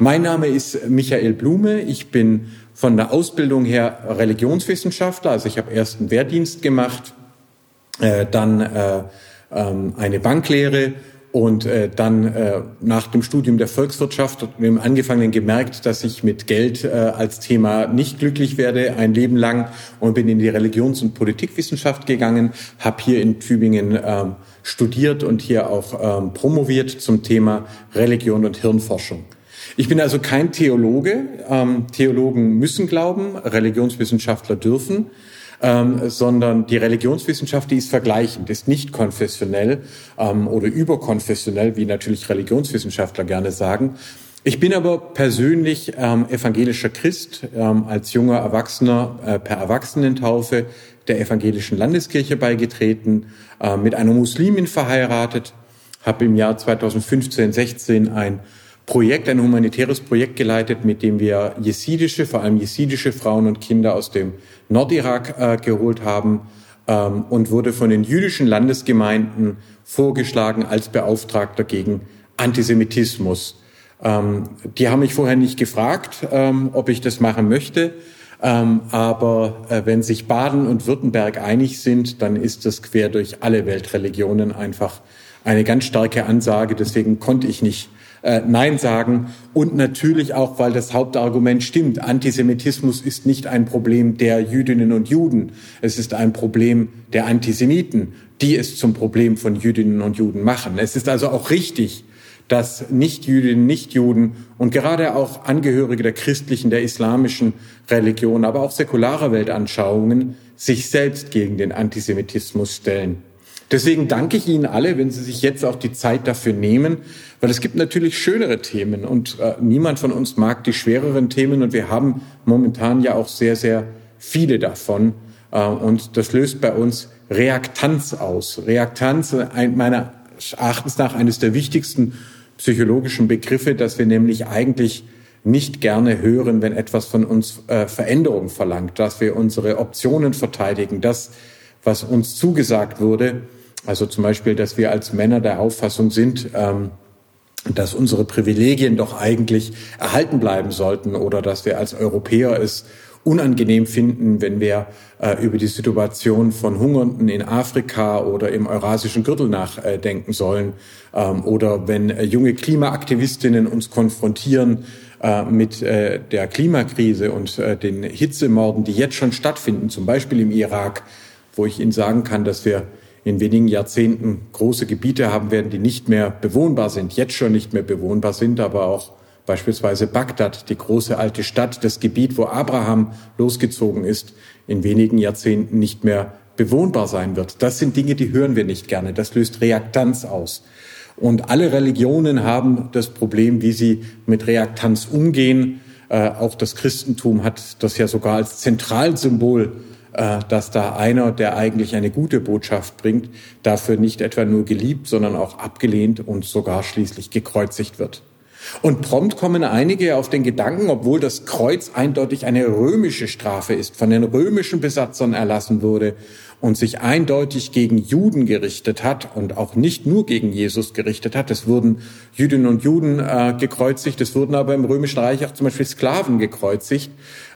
Mein Name ist Michael Blume. Ich bin von der Ausbildung her Religionswissenschaftler. Also ich habe erst einen Wehrdienst gemacht, äh, dann äh, ähm, eine Banklehre und äh, dann äh, nach dem Studium der Volkswirtschaft und angefangen gemerkt, dass ich mit Geld äh, als Thema nicht glücklich werde, ein Leben lang und bin in die Religions- und Politikwissenschaft gegangen, habe hier in Tübingen ähm, studiert und hier auch ähm, promoviert zum Thema Religion und Hirnforschung. Ich bin also kein Theologe. Ähm, Theologen müssen glauben, Religionswissenschaftler dürfen, ähm, sondern die Religionswissenschaft, die ist vergleichend, ist nicht konfessionell ähm, oder überkonfessionell, wie natürlich Religionswissenschaftler gerne sagen. Ich bin aber persönlich ähm, evangelischer Christ, ähm, als junger Erwachsener äh, per Erwachsenentaufe der evangelischen Landeskirche beigetreten, äh, mit einer Muslimin verheiratet, habe im Jahr 2015, 16 ein Projekt, ein humanitäres Projekt geleitet, mit dem wir jesidische, vor allem jesidische Frauen und Kinder aus dem Nordirak äh, geholt haben ähm, und wurde von den jüdischen Landesgemeinden vorgeschlagen als Beauftragter gegen Antisemitismus. Ähm, die haben mich vorher nicht gefragt, ähm, ob ich das machen möchte. Ähm, aber äh, wenn sich Baden und Württemberg einig sind, dann ist das quer durch alle Weltreligionen einfach eine ganz starke Ansage. Deswegen konnte ich nicht äh, Nein sagen. Und natürlich auch, weil das Hauptargument stimmt. Antisemitismus ist nicht ein Problem der Jüdinnen und Juden. Es ist ein Problem der Antisemiten, die es zum Problem von Jüdinnen und Juden machen. Es ist also auch richtig, dass Nichtjüdinnen, Nichtjuden und gerade auch Angehörige der christlichen, der islamischen Religion, aber auch säkularer Weltanschauungen sich selbst gegen den Antisemitismus stellen. Deswegen danke ich Ihnen alle, wenn Sie sich jetzt auch die Zeit dafür nehmen, weil es gibt natürlich schönere Themen und äh, niemand von uns mag die schwereren Themen und wir haben momentan ja auch sehr, sehr viele davon äh, und das löst bei uns Reaktanz aus. Reaktanz, ein, meiner Erachtens nach eines der wichtigsten psychologischen Begriffe, dass wir nämlich eigentlich nicht gerne hören, wenn etwas von uns äh, Veränderung verlangt, dass wir unsere Optionen verteidigen, das, was uns zugesagt wurde, also zum Beispiel, dass wir als Männer der Auffassung sind, ähm, dass unsere Privilegien doch eigentlich erhalten bleiben sollten oder dass wir als Europäer es unangenehm finden, wenn wir äh, über die Situation von Hungernden in Afrika oder im eurasischen Gürtel nachdenken sollen ähm, oder wenn äh, junge Klimaaktivistinnen uns konfrontieren äh, mit äh, der Klimakrise und äh, den Hitzemorden, die jetzt schon stattfinden, zum Beispiel im Irak, wo ich Ihnen sagen kann, dass wir in wenigen Jahrzehnten große Gebiete haben werden, die nicht mehr bewohnbar sind, jetzt schon nicht mehr bewohnbar sind, aber auch beispielsweise Bagdad, die große alte Stadt, das Gebiet, wo Abraham losgezogen ist, in wenigen Jahrzehnten nicht mehr bewohnbar sein wird. Das sind Dinge, die hören wir nicht gerne. Das löst Reaktanz aus. Und alle Religionen haben das Problem, wie sie mit Reaktanz umgehen. Äh, auch das Christentum hat das ja sogar als Zentralsymbol dass da einer, der eigentlich eine gute Botschaft bringt, dafür nicht etwa nur geliebt, sondern auch abgelehnt und sogar schließlich gekreuzigt wird. Und prompt kommen einige auf den Gedanken, obwohl das Kreuz eindeutig eine römische Strafe ist, von den römischen Besatzern erlassen wurde und sich eindeutig gegen Juden gerichtet hat und auch nicht nur gegen Jesus gerichtet hat. Es wurden Jüdinnen und Juden äh, gekreuzigt, es wurden aber im Römischen Reich auch zum Beispiel Sklaven gekreuzigt.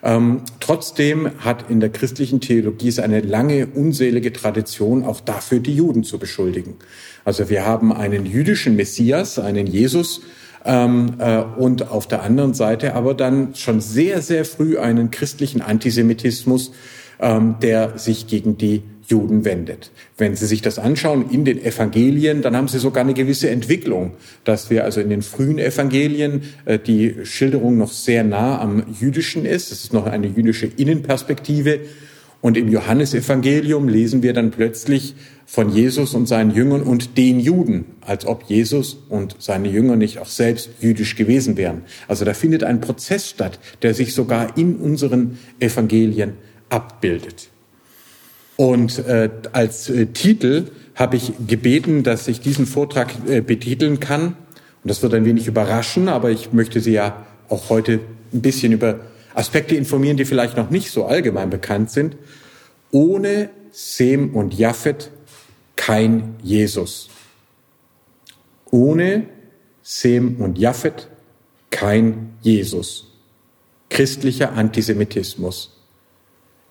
Ähm, trotzdem hat in der christlichen Theologie es eine lange, unselige Tradition, auch dafür die Juden zu beschuldigen. Also wir haben einen jüdischen Messias, einen Jesus, ähm, äh, und auf der anderen Seite aber dann schon sehr, sehr früh einen christlichen Antisemitismus, ähm, der sich gegen die Juden wendet. Wenn Sie sich das anschauen in den Evangelien, dann haben Sie sogar eine gewisse Entwicklung, dass wir also in den frühen Evangelien äh, die Schilderung noch sehr nah am Jüdischen ist. Es ist noch eine jüdische Innenperspektive. Und im Johannesevangelium lesen wir dann plötzlich von Jesus und seinen Jüngern und den Juden, als ob Jesus und seine Jünger nicht auch selbst jüdisch gewesen wären. Also da findet ein Prozess statt, der sich sogar in unseren Evangelien abbildet. Und äh, als äh, Titel habe ich gebeten, dass ich diesen Vortrag äh, betiteln kann. Und das wird ein wenig überraschen, aber ich möchte Sie ja auch heute ein bisschen über Aspekte informieren, die vielleicht noch nicht so allgemein bekannt sind. Ohne Sem und Japhet kein Jesus. Ohne Sem und Japhet kein Jesus. Christlicher Antisemitismus.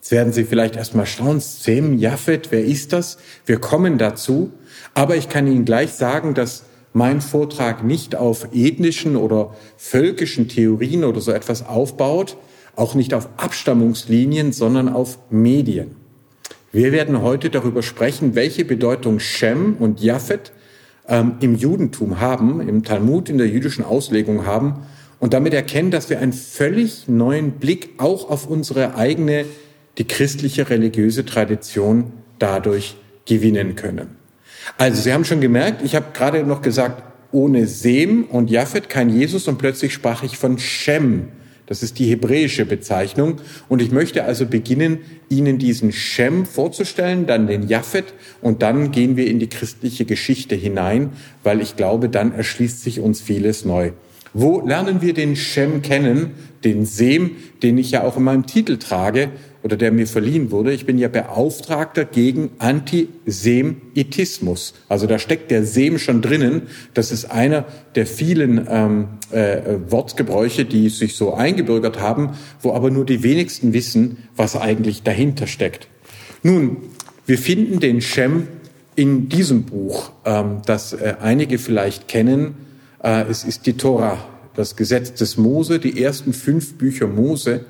Jetzt werden Sie vielleicht erstmal schauen, Sem, Japhet, wer ist das? Wir kommen dazu. Aber ich kann Ihnen gleich sagen, dass mein Vortrag nicht auf ethnischen oder völkischen Theorien oder so etwas aufbaut, auch nicht auf Abstammungslinien, sondern auf Medien. Wir werden heute darüber sprechen, welche Bedeutung Shem und Japhet ähm, im Judentum haben, im Talmud, in der jüdischen Auslegung haben und damit erkennen, dass wir einen völlig neuen Blick auch auf unsere eigene, die christliche religiöse Tradition dadurch gewinnen können. Also, Sie haben schon gemerkt, ich habe gerade noch gesagt, ohne Sem und Japhet kein Jesus und plötzlich sprach ich von Shem. Das ist die hebräische Bezeichnung. Und ich möchte also beginnen, Ihnen diesen Shem vorzustellen, dann den Japhet und dann gehen wir in die christliche Geschichte hinein, weil ich glaube, dann erschließt sich uns vieles neu. Wo lernen wir den Shem kennen, den Sem, den ich ja auch in meinem Titel trage oder der mir verliehen wurde? Ich bin ja Beauftragter gegen Antisemitismus. Also da steckt der Sem schon drinnen. Das ist einer der vielen ähm, äh, Wortgebräuche, die sich so eingebürgert haben, wo aber nur die wenigsten wissen, was eigentlich dahinter steckt. Nun, wir finden den Shem in diesem Buch, ähm, das äh, einige vielleicht kennen, äh, es ist die Tora, das Gesetz des Mose, die ersten fünf Bücher Mose,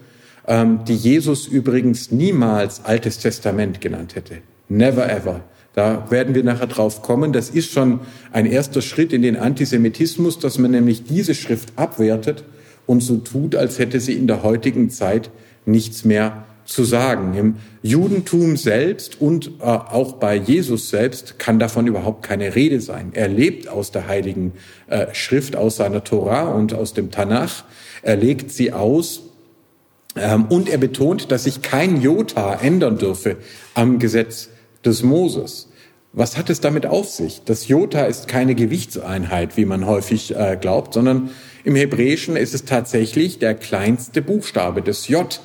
ähm, die Jesus übrigens niemals Altes Testament genannt hätte. Never ever. Da werden wir nachher drauf kommen. Das ist schon ein erster Schritt in den Antisemitismus, dass man nämlich diese Schrift abwertet und so tut, als hätte sie in der heutigen Zeit nichts mehr zu sagen. Im Judentum selbst und äh, auch bei Jesus selbst kann davon überhaupt keine Rede sein. Er lebt aus der heiligen äh, Schrift, aus seiner Tora und aus dem Tanach. Er legt sie aus und er betont, dass sich kein Jota ändern dürfe am Gesetz des Moses. Was hat es damit auf sich? Das Jota ist keine Gewichtseinheit, wie man häufig äh, glaubt, sondern im Hebräischen ist es tatsächlich der kleinste Buchstabe, des J.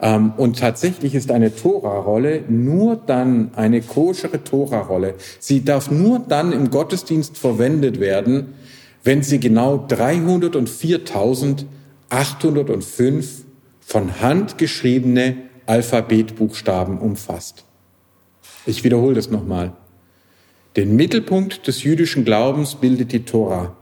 Ähm, und tatsächlich ist eine Tora-Rolle nur dann eine koschere Tora-Rolle. Sie darf nur dann im Gottesdienst verwendet werden, wenn sie genau 304.805 von Hand geschriebene Alphabetbuchstaben umfasst. Ich wiederhole das nochmal. Den Mittelpunkt des jüdischen Glaubens bildet die Tora.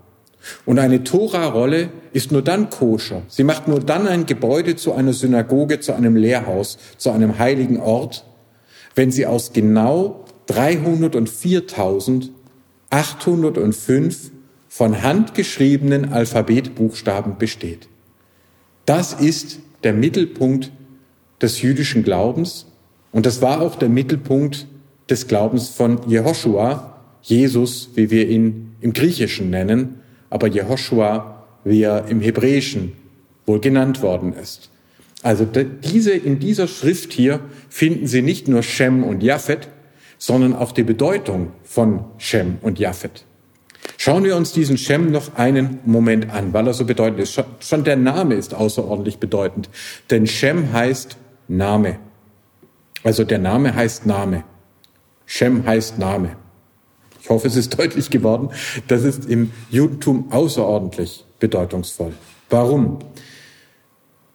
Und eine Tora-Rolle ist nur dann koscher. Sie macht nur dann ein Gebäude zu einer Synagoge, zu einem Lehrhaus, zu einem heiligen Ort, wenn sie aus genau 304.805 von Hand geschriebenen Alphabetbuchstaben besteht. Das ist der Mittelpunkt des jüdischen Glaubens und das war auch der Mittelpunkt des Glaubens von Jehoshua, Jesus, wie wir ihn im Griechischen nennen, aber Jehoshua, wie er im Hebräischen wohl genannt worden ist. Also diese, in dieser Schrift hier finden Sie nicht nur Shem und Japhet, sondern auch die Bedeutung von Shem und Japhet. Schauen wir uns diesen Shem noch einen Moment an, weil er so bedeutend ist. Schon der Name ist außerordentlich bedeutend, denn Shem heißt Name. Also der Name heißt Name. Shem heißt Name. Ich hoffe, es ist deutlich geworden. Das ist im Judentum außerordentlich bedeutungsvoll. Warum?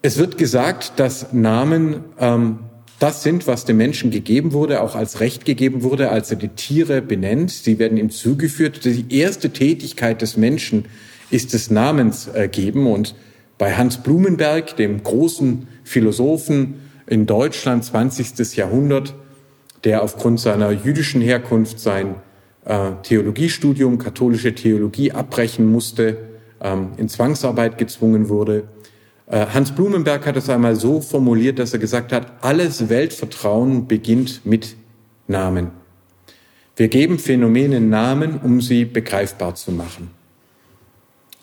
Es wird gesagt, dass Namen ähm, das sind, was dem Menschen gegeben wurde, auch als Recht gegeben wurde, als er die Tiere benennt. Sie werden ihm zugeführt. Die erste Tätigkeit des Menschen ist des Namens äh, geben. Und bei Hans Blumenberg, dem großen Philosophen in Deutschland 20. Jahrhundert, der aufgrund seiner jüdischen Herkunft sein äh, Theologiestudium, katholische Theologie abbrechen musste, ähm, in Zwangsarbeit gezwungen wurde. Äh, Hans Blumenberg hat es einmal so formuliert, dass er gesagt hat, alles Weltvertrauen beginnt mit Namen. Wir geben Phänomenen Namen, um sie begreifbar zu machen.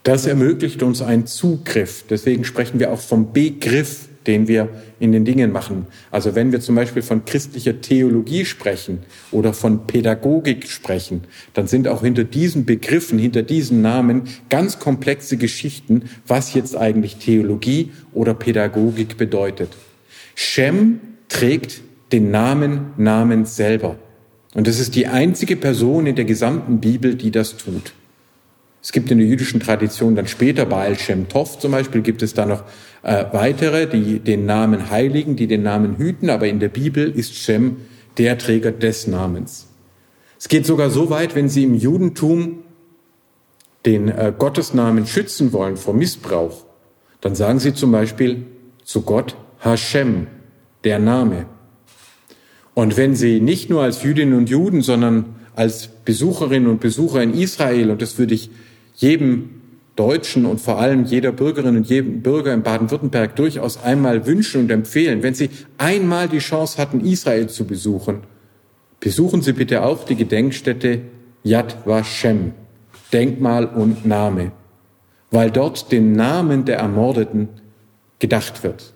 Das ermöglicht uns einen Zugriff. Deswegen sprechen wir auch vom Begriff den wir in den Dingen machen. Also wenn wir zum Beispiel von christlicher Theologie sprechen oder von Pädagogik sprechen, dann sind auch hinter diesen Begriffen, hinter diesen Namen ganz komplexe Geschichten, was jetzt eigentlich Theologie oder Pädagogik bedeutet. Shem trägt den Namen Namens selber. Und es ist die einzige Person in der gesamten Bibel, die das tut. Es gibt in der jüdischen Tradition dann später Baal Shem Tov zum Beispiel, gibt es da noch äh, weitere, die den Namen heiligen, die den Namen hüten, aber in der Bibel ist Shem der Träger des Namens. Es geht sogar so weit, wenn Sie im Judentum den äh, Gottesnamen schützen wollen vor Missbrauch, dann sagen Sie zum Beispiel zu Gott Hashem, der Name. Und wenn Sie nicht nur als Jüdinnen und Juden, sondern als Besucherinnen und Besucher in Israel, und das würde ich jedem Deutschen und vor allem jeder Bürgerin und jedem Bürger in Baden-Württemberg durchaus einmal wünschen und empfehlen, wenn Sie einmal die Chance hatten, Israel zu besuchen, besuchen Sie bitte auch die Gedenkstätte Yad Vashem, Denkmal und Name, weil dort den Namen der Ermordeten gedacht wird.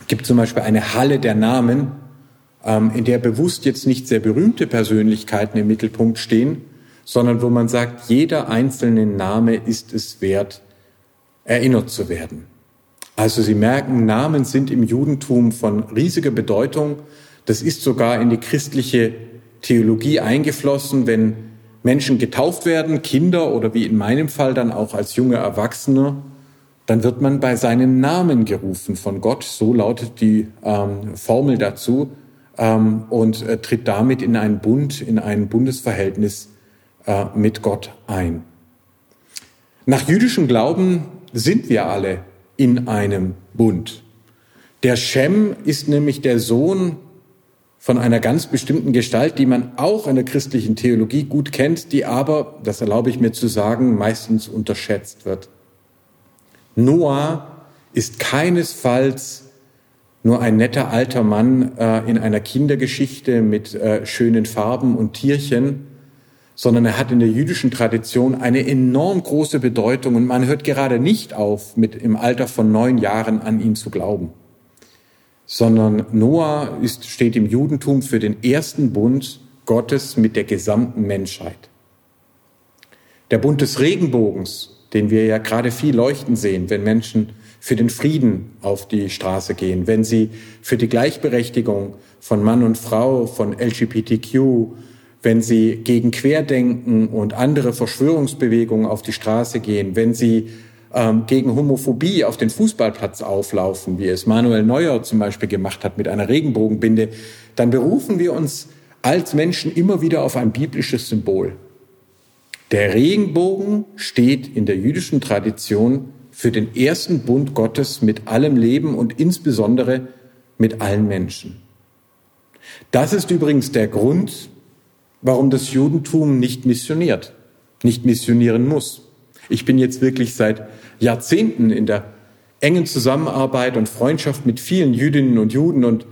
Es gibt zum Beispiel eine Halle der Namen, ähm, in der bewusst jetzt nicht sehr berühmte Persönlichkeiten im Mittelpunkt stehen, sondern wo man sagt, jeder einzelne Name ist es wert, erinnert zu werden. Also Sie merken, Namen sind im Judentum von riesiger Bedeutung. Das ist sogar in die christliche Theologie eingeflossen, wenn Menschen getauft werden, Kinder oder wie in meinem Fall dann auch als junge Erwachsene, dann wird man bei seinem Namen gerufen von Gott. So lautet die ähm, Formel dazu ähm, und äh, tritt damit in einen Bund, in ein Bundesverhältnis äh, mit Gott ein. Nach jüdischem Glauben sind wir alle in einem Bund. Der Shem ist nämlich der Sohn von einer ganz bestimmten Gestalt, die man auch in der christlichen Theologie gut kennt, die aber, das erlaube ich mir zu sagen, meistens unterschätzt wird. Noah ist keinesfalls nur ein netter alter Mann äh, in einer Kindergeschichte mit äh, schönen Farben und Tierchen, sondern er hat in der jüdischen Tradition eine enorm große Bedeutung und man hört gerade nicht auf, mit im Alter von neun Jahren an ihn zu glauben. Sondern Noah ist, steht im Judentum für den ersten Bund Gottes mit der gesamten Menschheit. Der Bund des Regenbogens, den wir ja gerade viel leuchten sehen, wenn Menschen für den Frieden auf die Straße gehen, wenn sie für die Gleichberechtigung von Mann und Frau, von LGBTQ, wenn sie gegen Querdenken und andere Verschwörungsbewegungen auf die Straße gehen, wenn sie ähm, gegen Homophobie auf den Fußballplatz auflaufen, wie es Manuel Neuer zum Beispiel gemacht hat mit einer Regenbogenbinde, dann berufen wir uns als Menschen immer wieder auf ein biblisches Symbol. Der Regenbogen steht in der jüdischen Tradition für den ersten Bund Gottes mit allem Leben und insbesondere mit allen Menschen. Das ist übrigens der Grund, warum das Judentum nicht missioniert, nicht missionieren muss. Ich bin jetzt wirklich seit Jahrzehnten in der engen Zusammenarbeit und Freundschaft mit vielen Jüdinnen und Juden und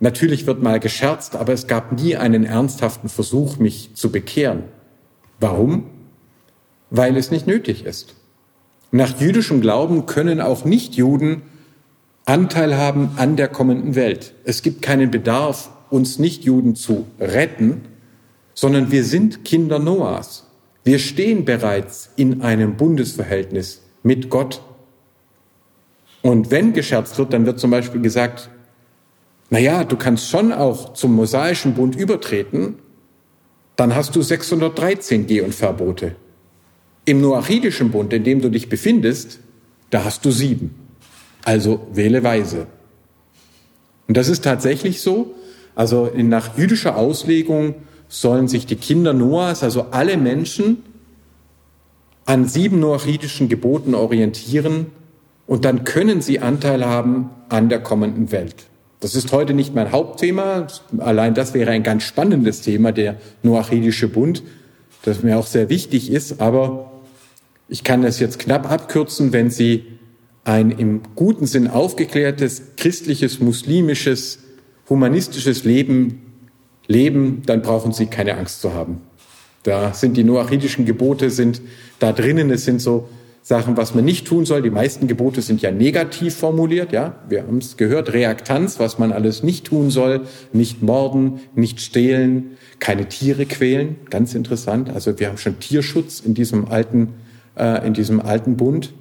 natürlich wird mal gescherzt, aber es gab nie einen ernsthaften Versuch, mich zu bekehren. Warum? Weil es nicht nötig ist. Nach jüdischem Glauben können auch Nichtjuden Anteil haben an der kommenden Welt. Es gibt keinen Bedarf, uns Nichtjuden zu retten, sondern wir sind Kinder Noahs. Wir stehen bereits in einem Bundesverhältnis mit Gott. Und wenn gescherzt wird, dann wird zum Beispiel gesagt, na ja, du kannst schon auch zum mosaischen Bund übertreten, dann hast du 613 Geh- und Verbote. Im noachidischen Bund, in dem du dich befindest, da hast du sieben. Also wähle weise. Und das ist tatsächlich so. Also nach jüdischer Auslegung sollen sich die Kinder Noahs, also alle Menschen, an sieben noachitischen Geboten orientieren und dann können sie Anteil haben an der kommenden Welt. Das ist heute nicht mein Hauptthema. Allein das wäre ein ganz spannendes Thema, der Noachitische Bund, das mir auch sehr wichtig ist. Aber ich kann das jetzt knapp abkürzen, wenn Sie ein im guten Sinn aufgeklärtes, christliches, muslimisches, humanistisches Leben leben, dann brauchen Sie keine Angst zu haben. Da sind die noachitischen Gebote sind da drinnen. Es sind so Sachen, was man nicht tun soll. Die meisten Gebote sind ja negativ formuliert. Ja, wir haben es gehört. Reaktanz, was man alles nicht tun soll: nicht morden, nicht stehlen, keine Tiere quälen. Ganz interessant. Also wir haben schon Tierschutz in diesem alten, äh, in diesem alten Bund.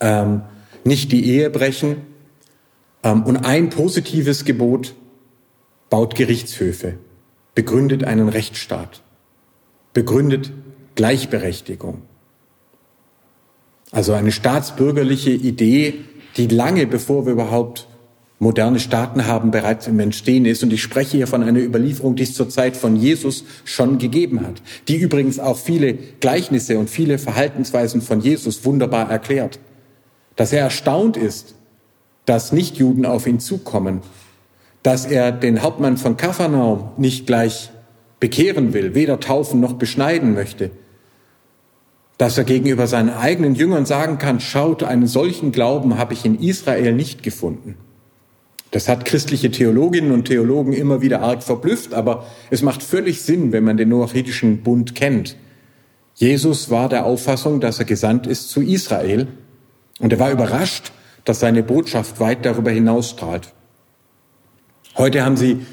Ähm, nicht die Ehe brechen. Ähm, und ein positives Gebot baut Gerichtshöfe, begründet einen Rechtsstaat, begründet Gleichberechtigung. Also eine staatsbürgerliche Idee, die lange bevor wir überhaupt moderne Staaten haben, bereits im Entstehen ist. Und ich spreche hier von einer Überlieferung, die es zur Zeit von Jesus schon gegeben hat, die übrigens auch viele Gleichnisse und viele Verhaltensweisen von Jesus wunderbar erklärt. Dass er erstaunt ist, dass Nichtjuden auf ihn zukommen, dass er den Hauptmann von Kapharnaum nicht gleich bekehren will, weder taufen noch beschneiden möchte, dass er gegenüber seinen eigenen Jüngern sagen kann, schaut, einen solchen Glauben habe ich in Israel nicht gefunden. Das hat christliche Theologinnen und Theologen immer wieder arg verblüfft, aber es macht völlig Sinn, wenn man den noachitischen Bund kennt. Jesus war der Auffassung, dass er gesandt ist zu Israel und er war überrascht, dass seine Botschaft weit darüber hinausstrahlt. Heute haben Sie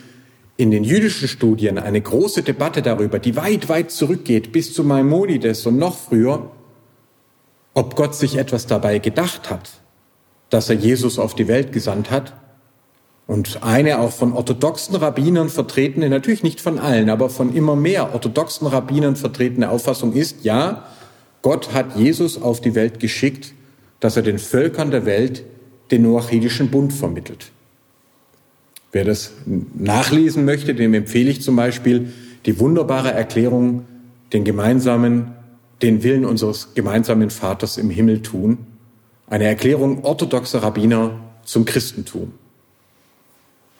in den jüdischen Studien eine große Debatte darüber, die weit, weit zurückgeht bis zu Maimonides und noch früher, ob Gott sich etwas dabei gedacht hat, dass er Jesus auf die Welt gesandt hat und eine auch von orthodoxen Rabbinern vertretene, natürlich nicht von allen, aber von immer mehr orthodoxen Rabbinern vertretene Auffassung ist, ja, Gott hat Jesus auf die Welt geschickt, dass er den Völkern der Welt den noachidischen Bund vermittelt. Wer das nachlesen möchte, dem empfehle ich zum Beispiel die wunderbare Erklärung, den gemeinsamen, den Willen unseres gemeinsamen Vaters im Himmel tun. Eine Erklärung orthodoxer Rabbiner zum Christentum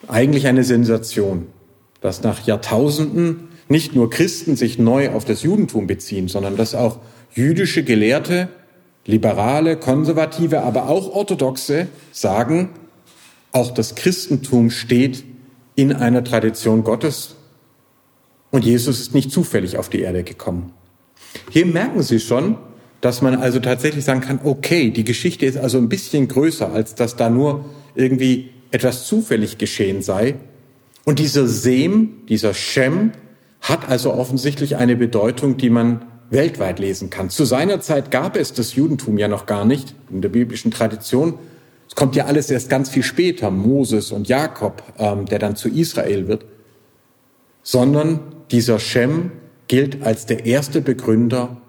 eigentlich eine Sensation, dass nach Jahrtausenden nicht nur Christen sich neu auf das Judentum beziehen, sondern dass auch jüdische Gelehrte, liberale, konservative, aber auch orthodoxe sagen, auch das Christentum steht in einer Tradition Gottes und Jesus ist nicht zufällig auf die Erde gekommen. Hier merken Sie schon, dass man also tatsächlich sagen kann, okay, die Geschichte ist also ein bisschen größer, als dass da nur irgendwie etwas zufällig geschehen sei. Und dieser Sem, dieser Shem, hat also offensichtlich eine Bedeutung, die man weltweit lesen kann. Zu seiner Zeit gab es das Judentum ja noch gar nicht in der biblischen Tradition. Kommt ja alles erst ganz viel später, Moses und Jakob, ähm, der dann zu Israel wird. Sondern dieser Shem gilt als der erste Begründer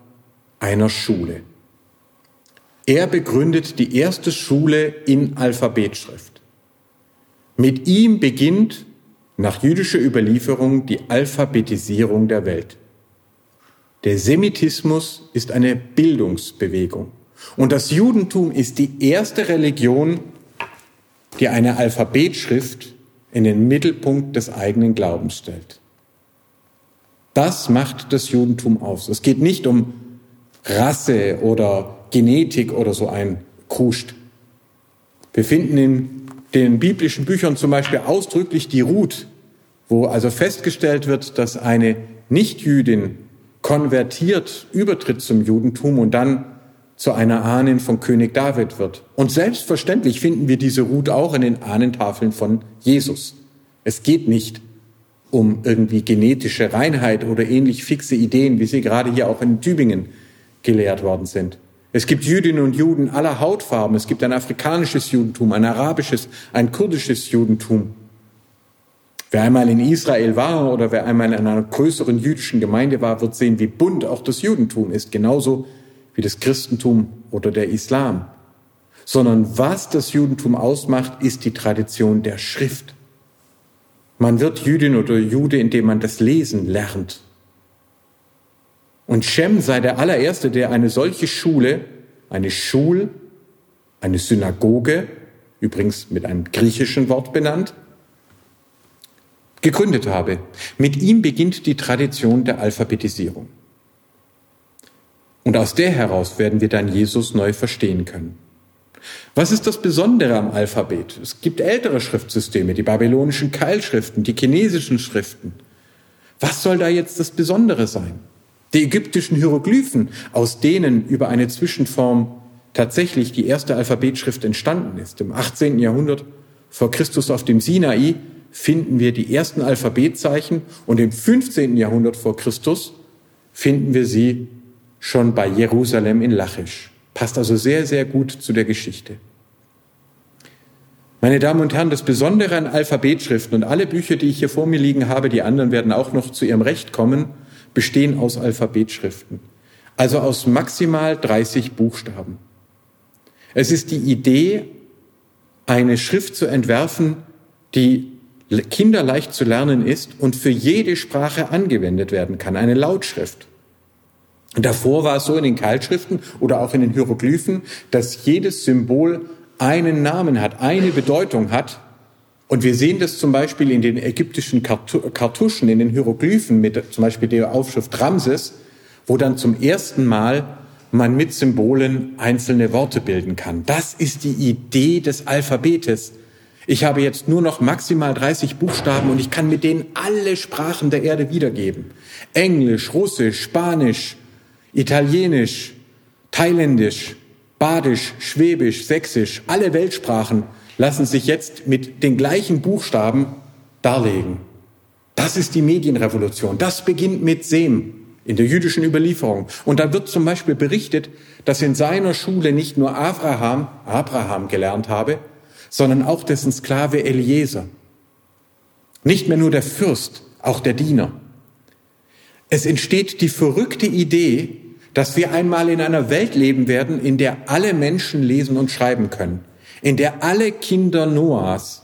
einer Schule. Er begründet die erste Schule in Alphabetschrift. Mit ihm beginnt nach jüdischer Überlieferung die Alphabetisierung der Welt. Der Semitismus ist eine Bildungsbewegung. Und das Judentum ist die erste Religion, die eine Alphabetschrift in den Mittelpunkt des eigenen Glaubens stellt. Das macht das Judentum aus. Es geht nicht um Rasse oder Genetik oder so ein Kruscht. Wir finden in den biblischen Büchern zum Beispiel ausdrücklich die Ruth, wo also festgestellt wird, dass eine Nichtjüdin konvertiert, übertritt zum Judentum und dann zu einer Ahnin von König David wird. Und selbstverständlich finden wir diese Ruth auch in den Ahnentafeln von Jesus. Es geht nicht um irgendwie genetische Reinheit oder ähnlich fixe Ideen, wie sie gerade hier auch in Tübingen gelehrt worden sind. Es gibt Jüdinnen und Juden aller Hautfarben. Es gibt ein afrikanisches Judentum, ein arabisches, ein kurdisches Judentum. Wer einmal in Israel war oder wer einmal in einer größeren jüdischen Gemeinde war, wird sehen, wie bunt auch das Judentum ist, genauso wie das Christentum oder der Islam. Sondern was das Judentum ausmacht, ist die Tradition der Schrift. Man wird Jüdin oder Jude, indem man das Lesen lernt. Und Shem sei der allererste, der eine solche Schule, eine Schul, eine Synagoge, übrigens mit einem griechischen Wort benannt, gegründet habe. Mit ihm beginnt die Tradition der Alphabetisierung. Und aus der heraus werden wir dann Jesus neu verstehen können. Was ist das Besondere am Alphabet? Es gibt ältere Schriftsysteme, die babylonischen Keilschriften, die chinesischen Schriften. Was soll da jetzt das Besondere sein? Die ägyptischen Hieroglyphen, aus denen über eine Zwischenform tatsächlich die erste Alphabetschrift entstanden ist. Im 18. Jahrhundert vor Christus auf dem Sinai finden wir die ersten Alphabetzeichen und im 15. Jahrhundert vor Christus finden wir sie schon bei Jerusalem in Lachisch. Passt also sehr, sehr gut zu der Geschichte. Meine Damen und Herren, das Besondere an Alphabetschriften und alle Bücher, die ich hier vor mir liegen habe, die anderen werden auch noch zu ihrem Recht kommen, bestehen aus Alphabetschriften. Also aus maximal 30 Buchstaben. Es ist die Idee, eine Schrift zu entwerfen, die kinderleicht zu lernen ist und für jede Sprache angewendet werden kann, eine Lautschrift. Davor war es so in den Keilschriften oder auch in den Hieroglyphen, dass jedes Symbol einen Namen hat, eine Bedeutung hat. Und wir sehen das zum Beispiel in den ägyptischen Kartuschen, in den Hieroglyphen mit zum Beispiel der Aufschrift Ramses, wo dann zum ersten Mal man mit Symbolen einzelne Worte bilden kann. Das ist die Idee des Alphabetes. Ich habe jetzt nur noch maximal 30 Buchstaben und ich kann mit denen alle Sprachen der Erde wiedergeben. Englisch, Russisch, Spanisch, Italienisch, Thailändisch, Badisch, Schwäbisch, Sächsisch, alle Weltsprachen lassen sich jetzt mit den gleichen Buchstaben darlegen. Das ist die Medienrevolution. Das beginnt mit Sem in der jüdischen Überlieferung. Und da wird zum Beispiel berichtet, dass in seiner Schule nicht nur Abraham, Abraham gelernt habe, sondern auch dessen Sklave Eliezer. Nicht mehr nur der Fürst, auch der Diener. Es entsteht die verrückte Idee, dass wir einmal in einer Welt leben werden, in der alle Menschen lesen und schreiben können, in der alle Kinder Noahs,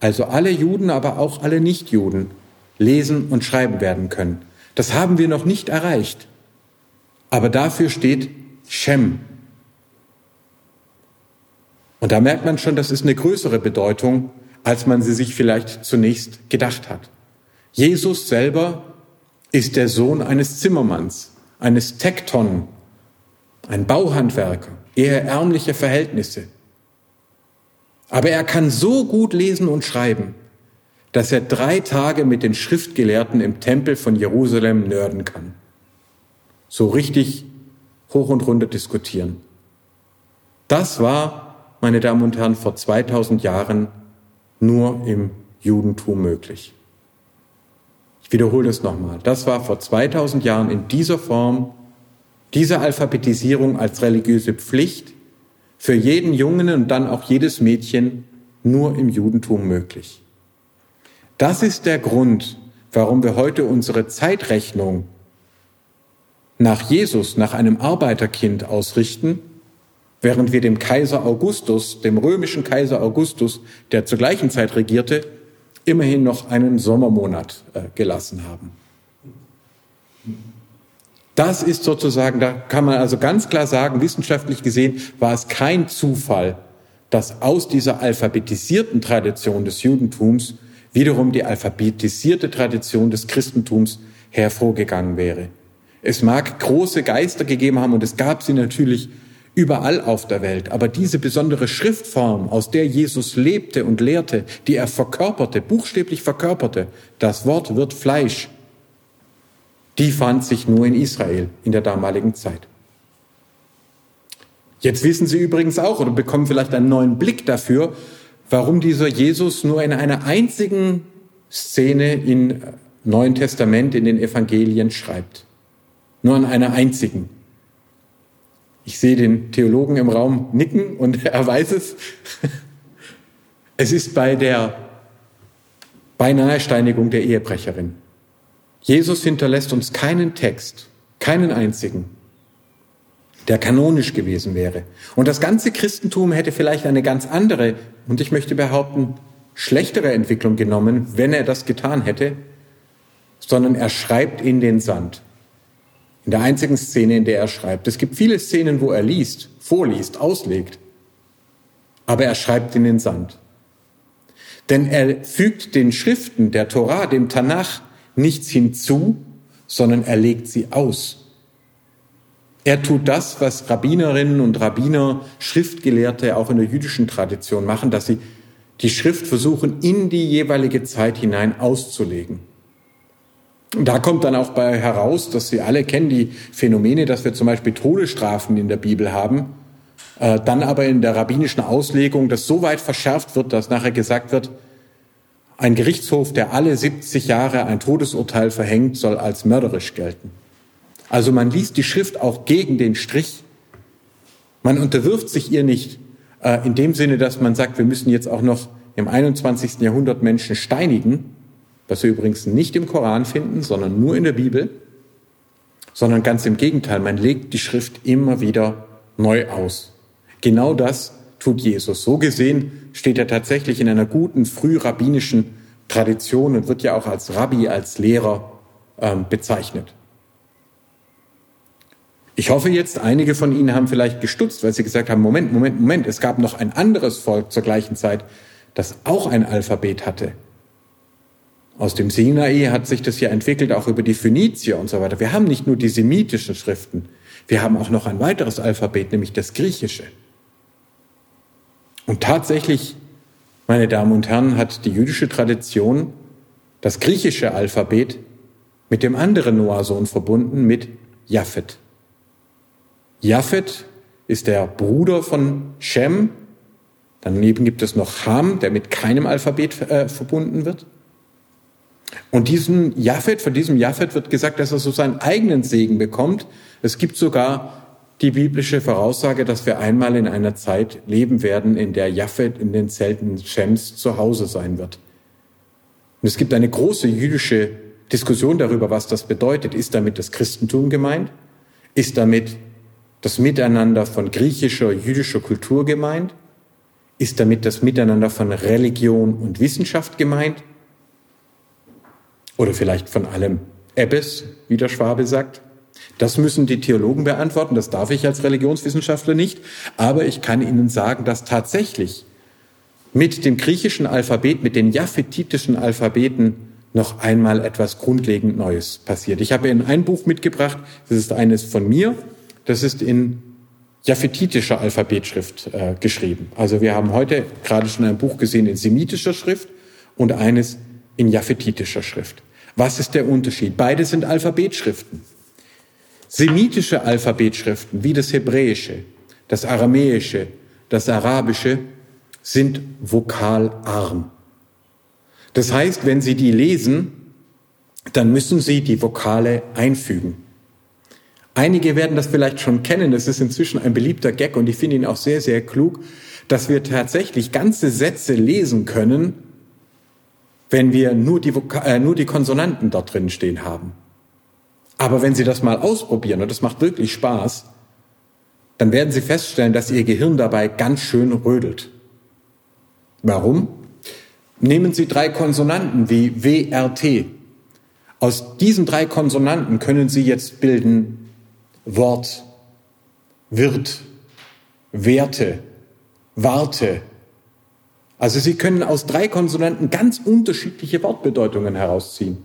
also alle Juden, aber auch alle Nichtjuden, lesen und schreiben werden können. Das haben wir noch nicht erreicht. Aber dafür steht Shem. Und da merkt man schon, das ist eine größere Bedeutung, als man sie sich vielleicht zunächst gedacht hat. Jesus selber ist der Sohn eines Zimmermanns, eines Tekton, ein Bauhandwerker, eher ärmliche Verhältnisse. Aber er kann so gut lesen und schreiben, dass er drei Tage mit den Schriftgelehrten im Tempel von Jerusalem nörden kann. So richtig hoch und runter diskutieren. Das war, meine Damen und Herren, vor 2000 Jahren nur im Judentum möglich. Ich wiederhole das nochmal. Das war vor 2000 Jahren in dieser Form, diese Alphabetisierung als religiöse Pflicht für jeden Jungen und dann auch jedes Mädchen nur im Judentum möglich. Das ist der Grund, warum wir heute unsere Zeitrechnung nach Jesus, nach einem Arbeiterkind ausrichten, während wir dem Kaiser Augustus, dem römischen Kaiser Augustus, der zur gleichen Zeit regierte, immerhin noch einen Sommermonat äh, gelassen haben. Das ist sozusagen, da kann man also ganz klar sagen, wissenschaftlich gesehen war es kein Zufall, dass aus dieser alphabetisierten Tradition des Judentums wiederum die alphabetisierte Tradition des Christentums hervorgegangen wäre. Es mag große Geister gegeben haben und es gab sie natürlich überall auf der Welt, aber diese besondere Schriftform, aus der Jesus lebte und lehrte, die er verkörperte, buchstäblich verkörperte, das Wort wird Fleisch, die fand sich nur in Israel in der damaligen Zeit. Jetzt wissen Sie übrigens auch oder bekommen vielleicht einen neuen Blick dafür, warum dieser Jesus nur in einer einzigen Szene im Neuen Testament in den Evangelien schreibt. Nur an einer einzigen. Ich sehe den Theologen im Raum nicken und er weiß es. Es ist bei der beinahe Steinigung der Ehebrecherin. Jesus hinterlässt uns keinen Text, keinen einzigen, der kanonisch gewesen wäre. Und das ganze Christentum hätte vielleicht eine ganz andere und ich möchte behaupten, schlechtere Entwicklung genommen, wenn er das getan hätte, sondern er schreibt in den Sand. In der einzigen Szene, in der er schreibt. Es gibt viele Szenen, wo er liest, vorliest, auslegt. Aber er schreibt in den Sand. Denn er fügt den Schriften der Torah, dem Tanach, nichts hinzu, sondern er legt sie aus. Er tut das, was Rabbinerinnen und Rabbiner, Schriftgelehrte auch in der jüdischen Tradition machen, dass sie die Schrift versuchen, in die jeweilige Zeit hinein auszulegen. Da kommt dann auch bei heraus, dass Sie alle kennen die Phänomene, dass wir zum Beispiel Todesstrafen in der Bibel haben, äh, dann aber in der rabbinischen Auslegung das so weit verschärft wird, dass nachher gesagt wird, ein Gerichtshof, der alle 70 Jahre ein Todesurteil verhängt, soll als mörderisch gelten. Also man liest die Schrift auch gegen den Strich. Man unterwirft sich ihr nicht äh, in dem Sinne, dass man sagt, wir müssen jetzt auch noch im 21. Jahrhundert Menschen steinigen, was wir übrigens nicht im Koran finden, sondern nur in der Bibel, sondern ganz im Gegenteil, man legt die Schrift immer wieder neu aus. Genau das tut Jesus. So gesehen steht er tatsächlich in einer guten frührabbinischen Tradition und wird ja auch als Rabbi, als Lehrer ähm, bezeichnet. Ich hoffe jetzt, einige von Ihnen haben vielleicht gestutzt, weil sie gesagt haben, Moment, Moment, Moment, es gab noch ein anderes Volk zur gleichen Zeit, das auch ein Alphabet hatte. Aus dem Sinai hat sich das ja entwickelt, auch über die Phönizier und so weiter. Wir haben nicht nur die semitischen Schriften, wir haben auch noch ein weiteres Alphabet, nämlich das griechische. Und tatsächlich, meine Damen und Herren, hat die jüdische Tradition das griechische Alphabet mit dem anderen Noah-Sohn verbunden, mit Japhet. Japhet ist der Bruder von Shem. Daneben gibt es noch Ham, der mit keinem Alphabet äh, verbunden wird. Und diesen Japhet, von diesem Japhet wird gesagt, dass er so seinen eigenen Segen bekommt. Es gibt sogar die biblische Voraussage, dass wir einmal in einer Zeit leben werden, in der Japhet in den Zelten Shems zu Hause sein wird. Und es gibt eine große jüdische Diskussion darüber, was das bedeutet. Ist damit das Christentum gemeint? Ist damit das Miteinander von griechischer, jüdischer Kultur gemeint? Ist damit das Miteinander von Religion und Wissenschaft gemeint? Oder vielleicht von allem Ebbes, wie der Schwabe sagt? Das müssen die Theologen beantworten, das darf ich als Religionswissenschaftler nicht, aber ich kann Ihnen sagen, dass tatsächlich mit dem griechischen Alphabet, mit den japhetitischen Alphabeten noch einmal etwas grundlegend Neues passiert. Ich habe Ihnen ein Buch mitgebracht, das ist eines von mir, das ist in japhetitischer Alphabetschrift äh, geschrieben. Also wir haben heute gerade schon ein Buch gesehen in semitischer Schrift und eines in japhetitischer Schrift. Was ist der Unterschied? Beide sind Alphabetschriften. Semitische Alphabetschriften wie das Hebräische, das Aramäische, das Arabische sind vokalarm. Das heißt, wenn Sie die lesen, dann müssen Sie die Vokale einfügen. Einige werden das vielleicht schon kennen, das ist inzwischen ein beliebter Gag und ich finde ihn auch sehr, sehr klug, dass wir tatsächlich ganze Sätze lesen können, wenn wir nur die, Voka äh, nur die Konsonanten dort drin stehen haben. Aber wenn Sie das mal ausprobieren, und das macht wirklich Spaß, dann werden Sie feststellen, dass Ihr Gehirn dabei ganz schön rödelt. Warum? Nehmen Sie drei Konsonanten wie WRT. Aus diesen drei Konsonanten können Sie jetzt bilden Wort, wird, Werte, Warte. Also Sie können aus drei Konsonanten ganz unterschiedliche Wortbedeutungen herausziehen.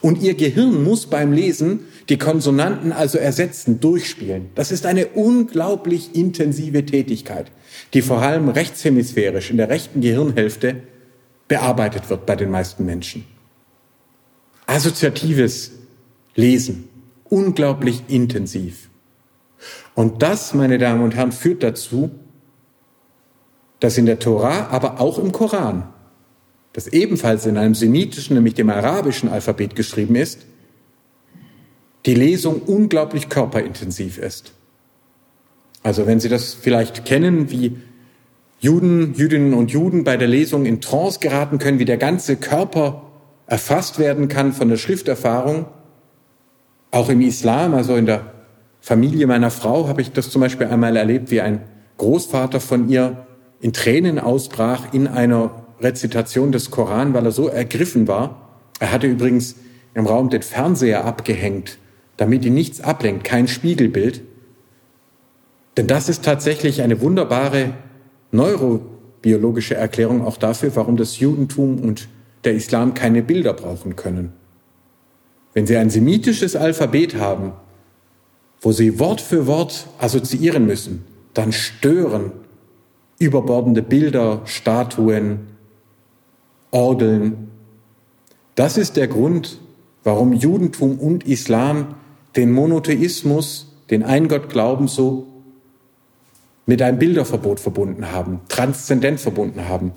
Und Ihr Gehirn muss beim Lesen die Konsonanten also ersetzen, durchspielen. Das ist eine unglaublich intensive Tätigkeit, die vor allem rechtshemisphärisch in der rechten Gehirnhälfte bearbeitet wird bei den meisten Menschen. Assoziatives Lesen, unglaublich intensiv. Und das, meine Damen und Herren, führt dazu, dass in der Tora, aber auch im Koran, das ebenfalls in einem semitischen, nämlich dem arabischen Alphabet geschrieben ist, die Lesung unglaublich körperintensiv ist. Also wenn Sie das vielleicht kennen, wie Juden, Jüdinnen und Juden bei der Lesung in Trance geraten können, wie der ganze Körper erfasst werden kann von der Schrifterfahrung, auch im Islam, also in der Familie meiner Frau, habe ich das zum Beispiel einmal erlebt, wie ein Großvater von ihr in Tränen ausbrach in einer Rezitation des Koran, weil er so ergriffen war. Er hatte übrigens im Raum den Fernseher abgehängt, damit ihn nichts ablenkt, kein Spiegelbild. Denn das ist tatsächlich eine wunderbare neurobiologische Erklärung auch dafür, warum das Judentum und der Islam keine Bilder brauchen können. Wenn Sie ein semitisches Alphabet haben, wo Sie Wort für Wort assoziieren müssen, dann stören überbordende Bilder, Statuen, Orgeln. Das ist der Grund, warum Judentum und Islam den Monotheismus, den Eingottglauben so mit einem Bilderverbot verbunden haben, transzendent verbunden haben.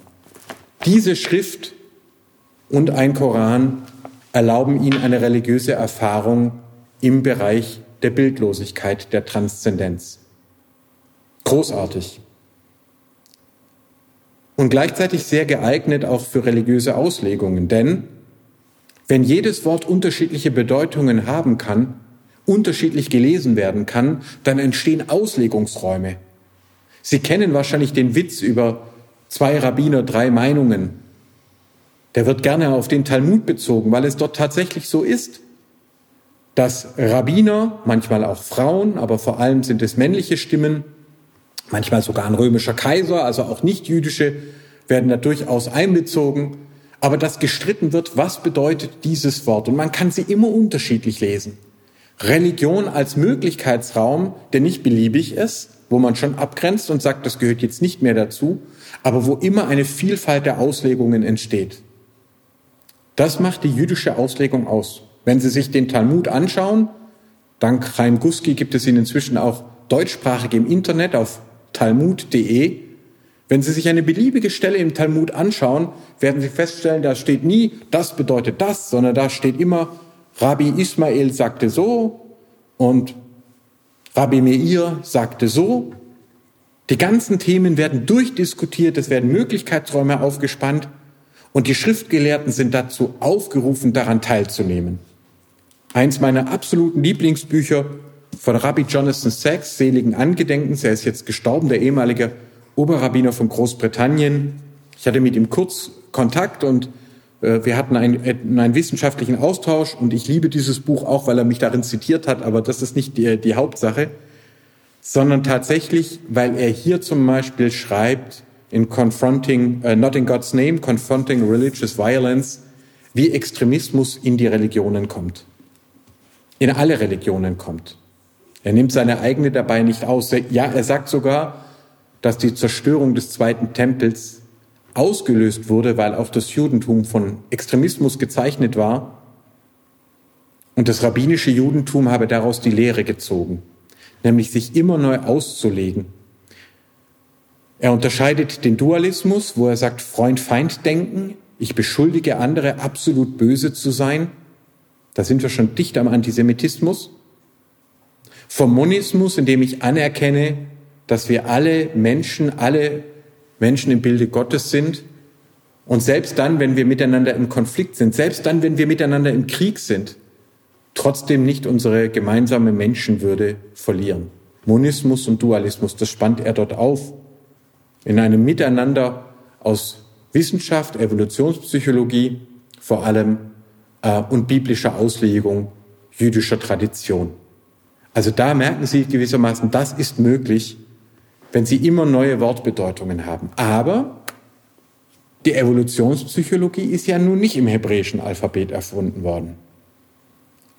Diese Schrift und ein Koran erlauben ihnen eine religiöse Erfahrung im Bereich der Bildlosigkeit, der Transzendenz. Großartig. Und gleichzeitig sehr geeignet auch für religiöse Auslegungen, denn wenn jedes Wort unterschiedliche Bedeutungen haben kann, unterschiedlich gelesen werden kann, dann entstehen Auslegungsräume. Sie kennen wahrscheinlich den Witz über zwei Rabbiner, drei Meinungen. Der wird gerne auf den Talmud bezogen, weil es dort tatsächlich so ist, dass Rabbiner, manchmal auch Frauen, aber vor allem sind es männliche Stimmen, manchmal sogar ein römischer Kaiser, also auch nicht jüdische, werden da durchaus einbezogen, aber dass gestritten wird, was bedeutet dieses Wort. Und man kann sie immer unterschiedlich lesen. Religion als Möglichkeitsraum, der nicht beliebig ist, wo man schon abgrenzt und sagt, das gehört jetzt nicht mehr dazu, aber wo immer eine Vielfalt der Auslegungen entsteht. Das macht die jüdische Auslegung aus. Wenn Sie sich den Talmud anschauen, dank Chaim Guski gibt es ihn inzwischen auch deutschsprachig im Internet auf talmud.de. Wenn Sie sich eine beliebige Stelle im Talmud anschauen, werden Sie feststellen, da steht nie, das bedeutet das, sondern da steht immer, Rabbi Ismael sagte so und Rabbi Meir sagte so. Die ganzen Themen werden durchdiskutiert, es werden Möglichkeitsräume aufgespannt und die Schriftgelehrten sind dazu aufgerufen, daran teilzunehmen. Eins meiner absoluten Lieblingsbücher von Rabbi Jonathan Sachs, seligen Angedenkens, er ist jetzt gestorben, der ehemalige Oberrabbiner von Großbritannien. Ich hatte mit ihm kurz Kontakt und äh, wir hatten einen, einen wissenschaftlichen Austausch und ich liebe dieses Buch auch, weil er mich darin zitiert hat, aber das ist nicht die, die Hauptsache, sondern tatsächlich, weil er hier zum Beispiel schreibt in Confronting, uh, Not in God's Name, Confronting Religious Violence, wie Extremismus in die Religionen kommt. In alle Religionen kommt. Er nimmt seine eigene dabei nicht aus. Ja, er sagt sogar, dass die Zerstörung des zweiten Tempels ausgelöst wurde, weil auch das Judentum von Extremismus gezeichnet war. Und das rabbinische Judentum habe daraus die Lehre gezogen, nämlich sich immer neu auszulegen. Er unterscheidet den Dualismus, wo er sagt Freund-Feind-Denken, ich beschuldige andere absolut böse zu sein. Da sind wir schon dicht am Antisemitismus. Vom Monismus, in dem ich anerkenne, dass wir alle Menschen, alle Menschen im Bilde Gottes sind. Und selbst dann, wenn wir miteinander im Konflikt sind, selbst dann, wenn wir miteinander im Krieg sind, trotzdem nicht unsere gemeinsame Menschenwürde verlieren. Monismus und Dualismus, das spannt er dort auf. In einem Miteinander aus Wissenschaft, Evolutionspsychologie vor allem äh, und biblischer Auslegung jüdischer Tradition. Also da merken Sie gewissermaßen, das ist möglich, wenn sie immer neue Wortbedeutungen haben. Aber die Evolutionspsychologie ist ja nun nicht im hebräischen Alphabet erfunden worden.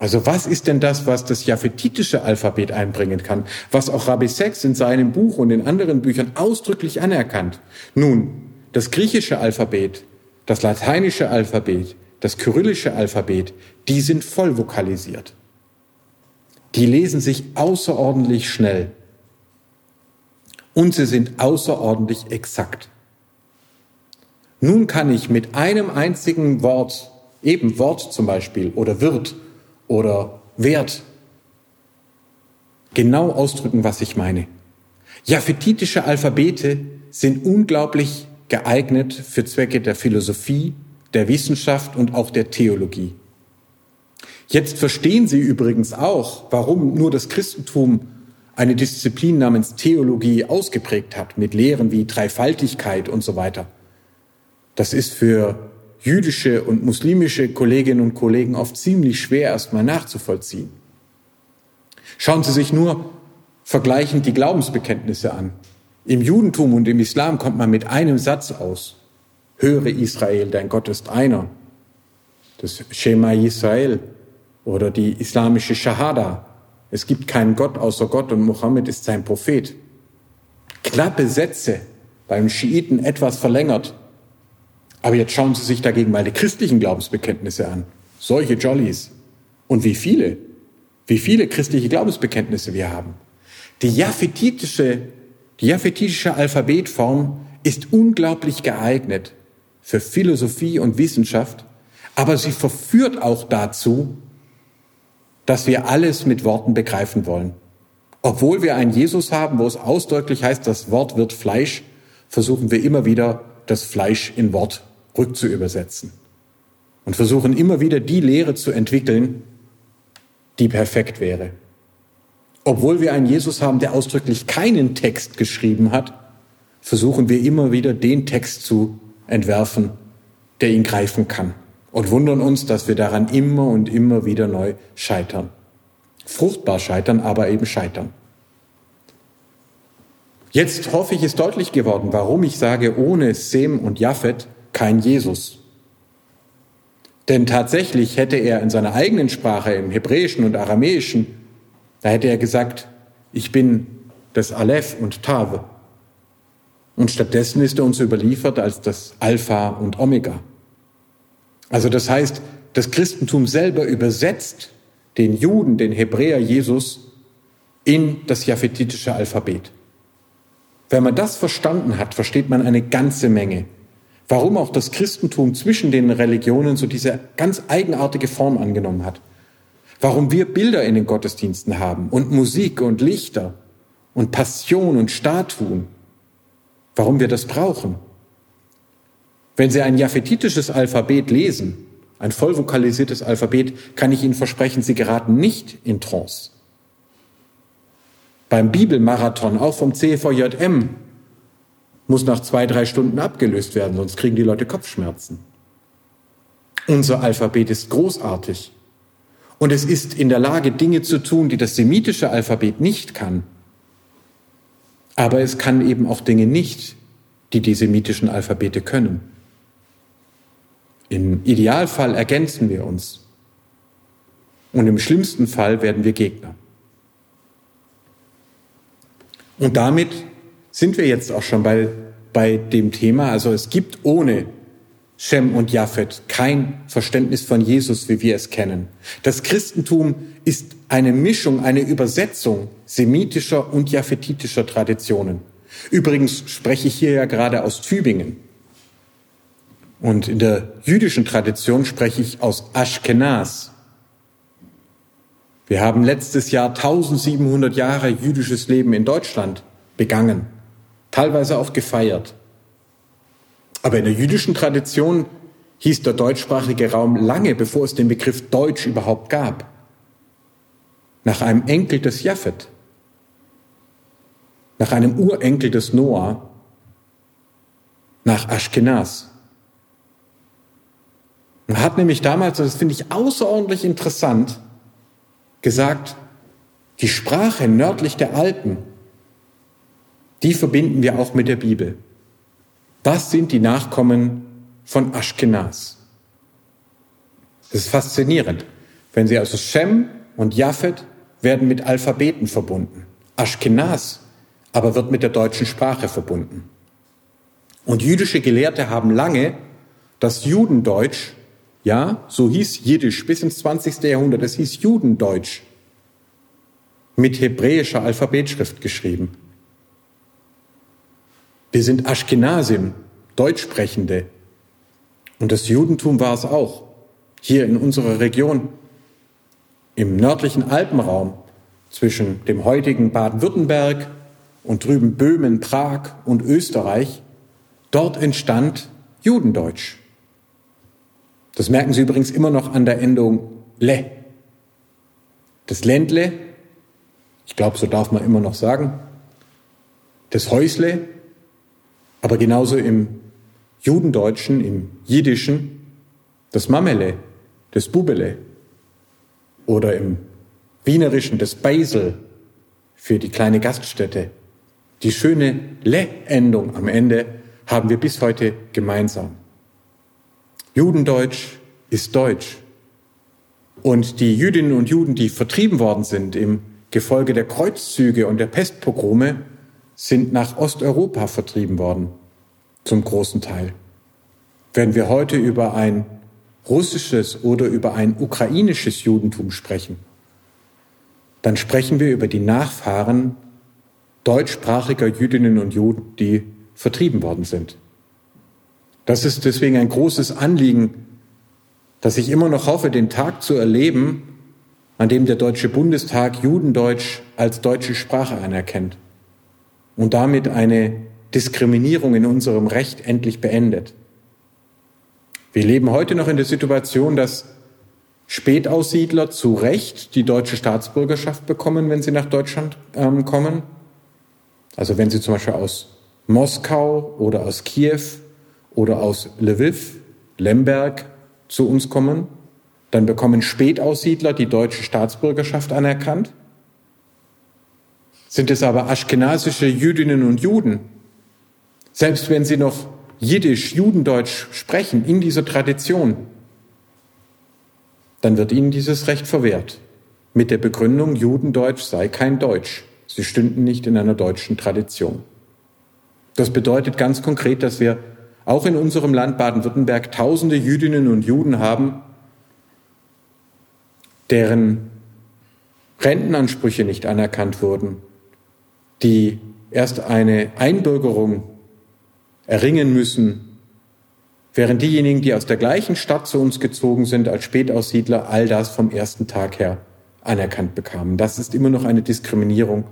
Also was ist denn das, was das japhetitische Alphabet einbringen kann, was auch Rabbi Sachs in seinem Buch und in anderen Büchern ausdrücklich anerkannt? Nun, das griechische Alphabet, das lateinische Alphabet, das kyrillische Alphabet, die sind voll vokalisiert. Die lesen sich außerordentlich schnell und sie sind außerordentlich exakt. Nun kann ich mit einem einzigen Wort, eben Wort zum Beispiel oder wird oder Wert, genau ausdrücken, was ich meine. Japhetitische Alphabete sind unglaublich geeignet für Zwecke der Philosophie, der Wissenschaft und auch der Theologie. Jetzt verstehen Sie übrigens auch, warum nur das Christentum eine Disziplin namens Theologie ausgeprägt hat, mit Lehren wie Dreifaltigkeit und so weiter. Das ist für jüdische und muslimische Kolleginnen und Kollegen oft ziemlich schwer erstmal nachzuvollziehen. Schauen Sie sich nur vergleichend die Glaubensbekenntnisse an. Im Judentum und im Islam kommt man mit einem Satz aus. Höre Israel, dein Gott ist einer. Das Shema Israel oder die islamische Shahada, es gibt keinen Gott außer Gott und Mohammed ist sein Prophet. Knappe Sätze, beim Schiiten etwas verlängert. Aber jetzt schauen Sie sich dagegen mal die christlichen Glaubensbekenntnisse an. Solche Jollies. Und wie viele? Wie viele christliche Glaubensbekenntnisse wir haben. Die japhetitische, die japhetitische Alphabetform ist unglaublich geeignet für Philosophie und Wissenschaft, aber sie verführt auch dazu, dass wir alles mit Worten begreifen wollen. Obwohl wir einen Jesus haben, wo es ausdrücklich heißt, das Wort wird Fleisch, versuchen wir immer wieder, das Fleisch in Wort rückzuübersetzen. Und versuchen immer wieder die Lehre zu entwickeln, die perfekt wäre. Obwohl wir einen Jesus haben, der ausdrücklich keinen Text geschrieben hat, versuchen wir immer wieder den Text zu entwerfen, der ihn greifen kann. Und wundern uns, dass wir daran immer und immer wieder neu scheitern. Fruchtbar scheitern, aber eben scheitern. Jetzt hoffe ich, ist deutlich geworden, warum ich sage, ohne Sem und Japhet kein Jesus. Denn tatsächlich hätte er in seiner eigenen Sprache, im Hebräischen und Aramäischen, da hätte er gesagt, ich bin das Aleph und Tave. Und stattdessen ist er uns überliefert als das Alpha und Omega. Also das heißt, das Christentum selber übersetzt den Juden, den Hebräer Jesus in das japhetitische Alphabet. Wenn man das verstanden hat, versteht man eine ganze Menge. Warum auch das Christentum zwischen den Religionen so diese ganz eigenartige Form angenommen hat. Warum wir Bilder in den Gottesdiensten haben und Musik und Lichter und Passion und Statuen. Warum wir das brauchen. Wenn Sie ein japhetitisches Alphabet lesen, ein voll vokalisiertes Alphabet, kann ich Ihnen versprechen, Sie geraten nicht in Trance beim Bibelmarathon, auch vom CVJM, muss nach zwei, drei Stunden abgelöst werden, sonst kriegen die Leute Kopfschmerzen. Unser Alphabet ist großartig. Und es ist in der Lage, Dinge zu tun, die das semitische Alphabet nicht kann. Aber es kann eben auch Dinge nicht, die die semitischen Alphabete können. Im Idealfall ergänzen wir uns. Und im schlimmsten Fall werden wir Gegner. Und damit sind wir jetzt auch schon bei, bei dem Thema. Also es gibt ohne Shem und Japhet kein Verständnis von Jesus, wie wir es kennen. Das Christentum ist eine Mischung, eine Übersetzung semitischer und japhetitischer Traditionen. Übrigens spreche ich hier ja gerade aus Tübingen. Und in der jüdischen Tradition spreche ich aus Ashkenaz. Wir haben letztes Jahr 1700 Jahre jüdisches Leben in Deutschland begangen, teilweise auch gefeiert. Aber in der jüdischen Tradition hieß der deutschsprachige Raum lange, bevor es den Begriff Deutsch überhaupt gab, nach einem Enkel des Japhet, nach einem Urenkel des Noah, nach Ashkenaz. Man hat nämlich damals, das finde ich außerordentlich interessant, gesagt, die Sprache nördlich der Alpen, die verbinden wir auch mit der Bibel. Das sind die Nachkommen von Ashkenaz. Das ist faszinierend. Wenn Sie also Shem und Japhet werden mit Alphabeten verbunden. Ashkenaz aber wird mit der deutschen Sprache verbunden. Und jüdische Gelehrte haben lange das Judendeutsch ja, so hieß Jiddisch bis ins 20. Jahrhundert. Es hieß Judendeutsch mit hebräischer Alphabetschrift geschrieben. Wir sind Ashkenazim, Deutschsprechende. Und das Judentum war es auch. Hier in unserer Region, im nördlichen Alpenraum, zwischen dem heutigen Baden-Württemberg und drüben Böhmen, Prag und Österreich, dort entstand Judendeutsch. Das merken Sie übrigens immer noch an der Endung le. Das Ländle, ich glaube, so darf man immer noch sagen, das Häusle, aber genauso im Judendeutschen, im Jiddischen, das Mamele, das Bubele oder im Wienerischen das Beisel für die kleine Gaststätte. Die schöne Le-Endung am Ende haben wir bis heute gemeinsam. Judendeutsch ist Deutsch. Und die Jüdinnen und Juden, die vertrieben worden sind im Gefolge der Kreuzzüge und der Pestpogrome, sind nach Osteuropa vertrieben worden, zum großen Teil. Wenn wir heute über ein russisches oder über ein ukrainisches Judentum sprechen, dann sprechen wir über die Nachfahren deutschsprachiger Jüdinnen und Juden, die vertrieben worden sind. Das ist deswegen ein großes Anliegen, dass ich immer noch hoffe, den Tag zu erleben, an dem der Deutsche Bundestag Judendeutsch als deutsche Sprache anerkennt und damit eine Diskriminierung in unserem Recht endlich beendet. Wir leben heute noch in der Situation, dass Spätaussiedler zu Recht die deutsche Staatsbürgerschaft bekommen, wenn sie nach Deutschland ähm, kommen. Also wenn sie zum Beispiel aus Moskau oder aus Kiew oder aus Lviv, Lemberg zu uns kommen, dann bekommen Spätaussiedler die deutsche Staatsbürgerschaft anerkannt. Sind es aber aschkenasische Jüdinnen und Juden, selbst wenn sie noch Jiddisch, Judendeutsch sprechen in dieser Tradition, dann wird ihnen dieses Recht verwehrt. Mit der Begründung, Judendeutsch sei kein Deutsch. Sie stünden nicht in einer deutschen Tradition. Das bedeutet ganz konkret, dass wir auch in unserem Land Baden-Württemberg tausende Jüdinnen und Juden haben, deren Rentenansprüche nicht anerkannt wurden, die erst eine Einbürgerung erringen müssen, während diejenigen, die aus der gleichen Stadt zu uns gezogen sind als Spätaussiedler, all das vom ersten Tag her anerkannt bekamen. Das ist immer noch eine Diskriminierung,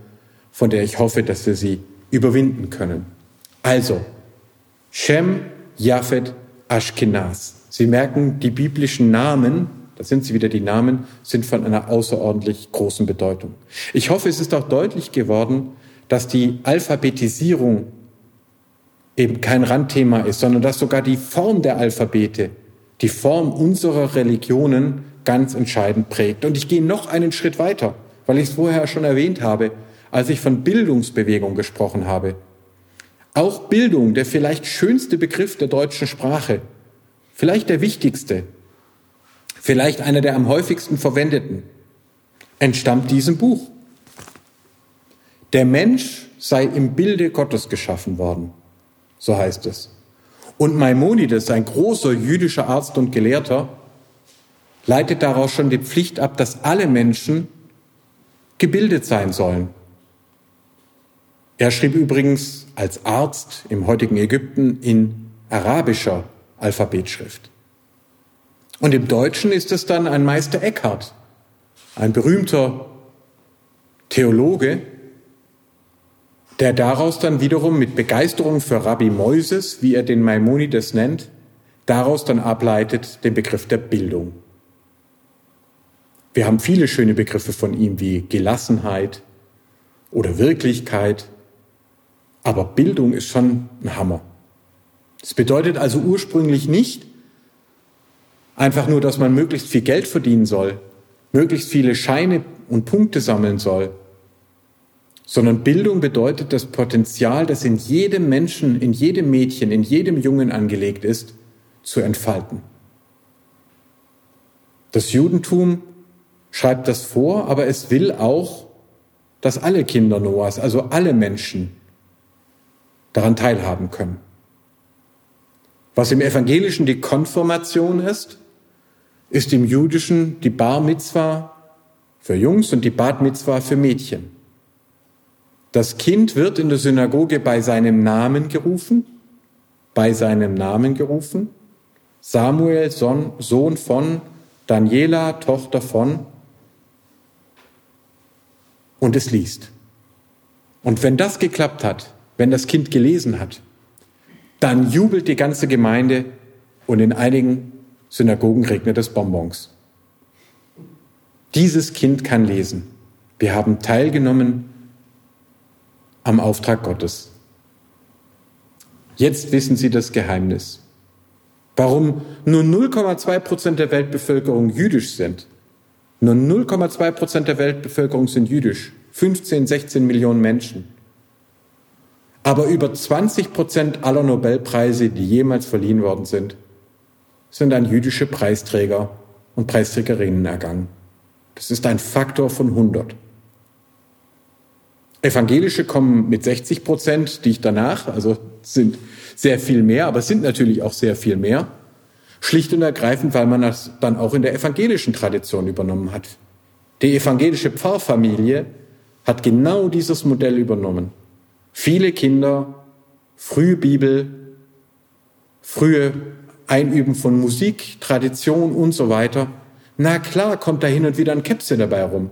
von der ich hoffe, dass wir sie überwinden können. Also, Shem, Japhet, Ashkenaz. Sie merken, die biblischen Namen, da sind sie wieder die Namen, sind von einer außerordentlich großen Bedeutung. Ich hoffe, es ist auch deutlich geworden, dass die Alphabetisierung eben kein Randthema ist, sondern dass sogar die Form der Alphabete, die Form unserer Religionen ganz entscheidend prägt. Und ich gehe noch einen Schritt weiter, weil ich es vorher schon erwähnt habe, als ich von Bildungsbewegung gesprochen habe. Auch Bildung, der vielleicht schönste Begriff der deutschen Sprache, vielleicht der wichtigste, vielleicht einer der am häufigsten verwendeten, entstammt diesem Buch. Der Mensch sei im Bilde Gottes geschaffen worden so heißt es. Und Maimonides, ein großer jüdischer Arzt und Gelehrter, leitet daraus schon die Pflicht ab, dass alle Menschen gebildet sein sollen. Er schrieb übrigens als Arzt im heutigen Ägypten in arabischer Alphabetschrift. Und im Deutschen ist es dann ein Meister Eckhart, ein berühmter Theologe, der daraus dann wiederum mit Begeisterung für Rabbi Moises, wie er den Maimonides nennt, daraus dann ableitet den Begriff der Bildung. Wir haben viele schöne Begriffe von ihm wie Gelassenheit oder Wirklichkeit, aber Bildung ist schon ein Hammer. Es bedeutet also ursprünglich nicht einfach nur, dass man möglichst viel Geld verdienen soll, möglichst viele Scheine und Punkte sammeln soll, sondern Bildung bedeutet das Potenzial, das in jedem Menschen, in jedem Mädchen, in jedem Jungen angelegt ist, zu entfalten. Das Judentum schreibt das vor, aber es will auch, dass alle Kinder Noahs, also alle Menschen, daran teilhaben können. Was im Evangelischen die Konfirmation ist, ist im Jüdischen die Bar Mitzwa für Jungs und die Bat Mitzwa für Mädchen. Das Kind wird in der Synagoge bei seinem Namen gerufen, bei seinem Namen gerufen. Samuel, Sohn von Daniela, Tochter von. Und es liest. Und wenn das geklappt hat, wenn das Kind gelesen hat, dann jubelt die ganze Gemeinde und in einigen Synagogen regnet es Bonbons. Dieses Kind kann lesen. Wir haben teilgenommen am Auftrag Gottes. Jetzt wissen Sie das Geheimnis. Warum nur 0,2 Prozent der Weltbevölkerung jüdisch sind. Nur 0,2 Prozent der Weltbevölkerung sind jüdisch. 15, 16 Millionen Menschen. Aber über 20 Prozent aller Nobelpreise, die jemals verliehen worden sind, sind an jüdische Preisträger und Preisträgerinnen ergangen. Das ist ein Faktor von 100. Evangelische kommen mit 60 Prozent dicht danach, also sind sehr viel mehr, aber sind natürlich auch sehr viel mehr. Schlicht und ergreifend, weil man das dann auch in der evangelischen Tradition übernommen hat. Die evangelische Pfarrfamilie hat genau dieses Modell übernommen. Viele Kinder, frühe Bibel, frühe Einüben von Musik, Tradition und so weiter. Na klar kommt da hin und wieder ein Käpse dabei rum.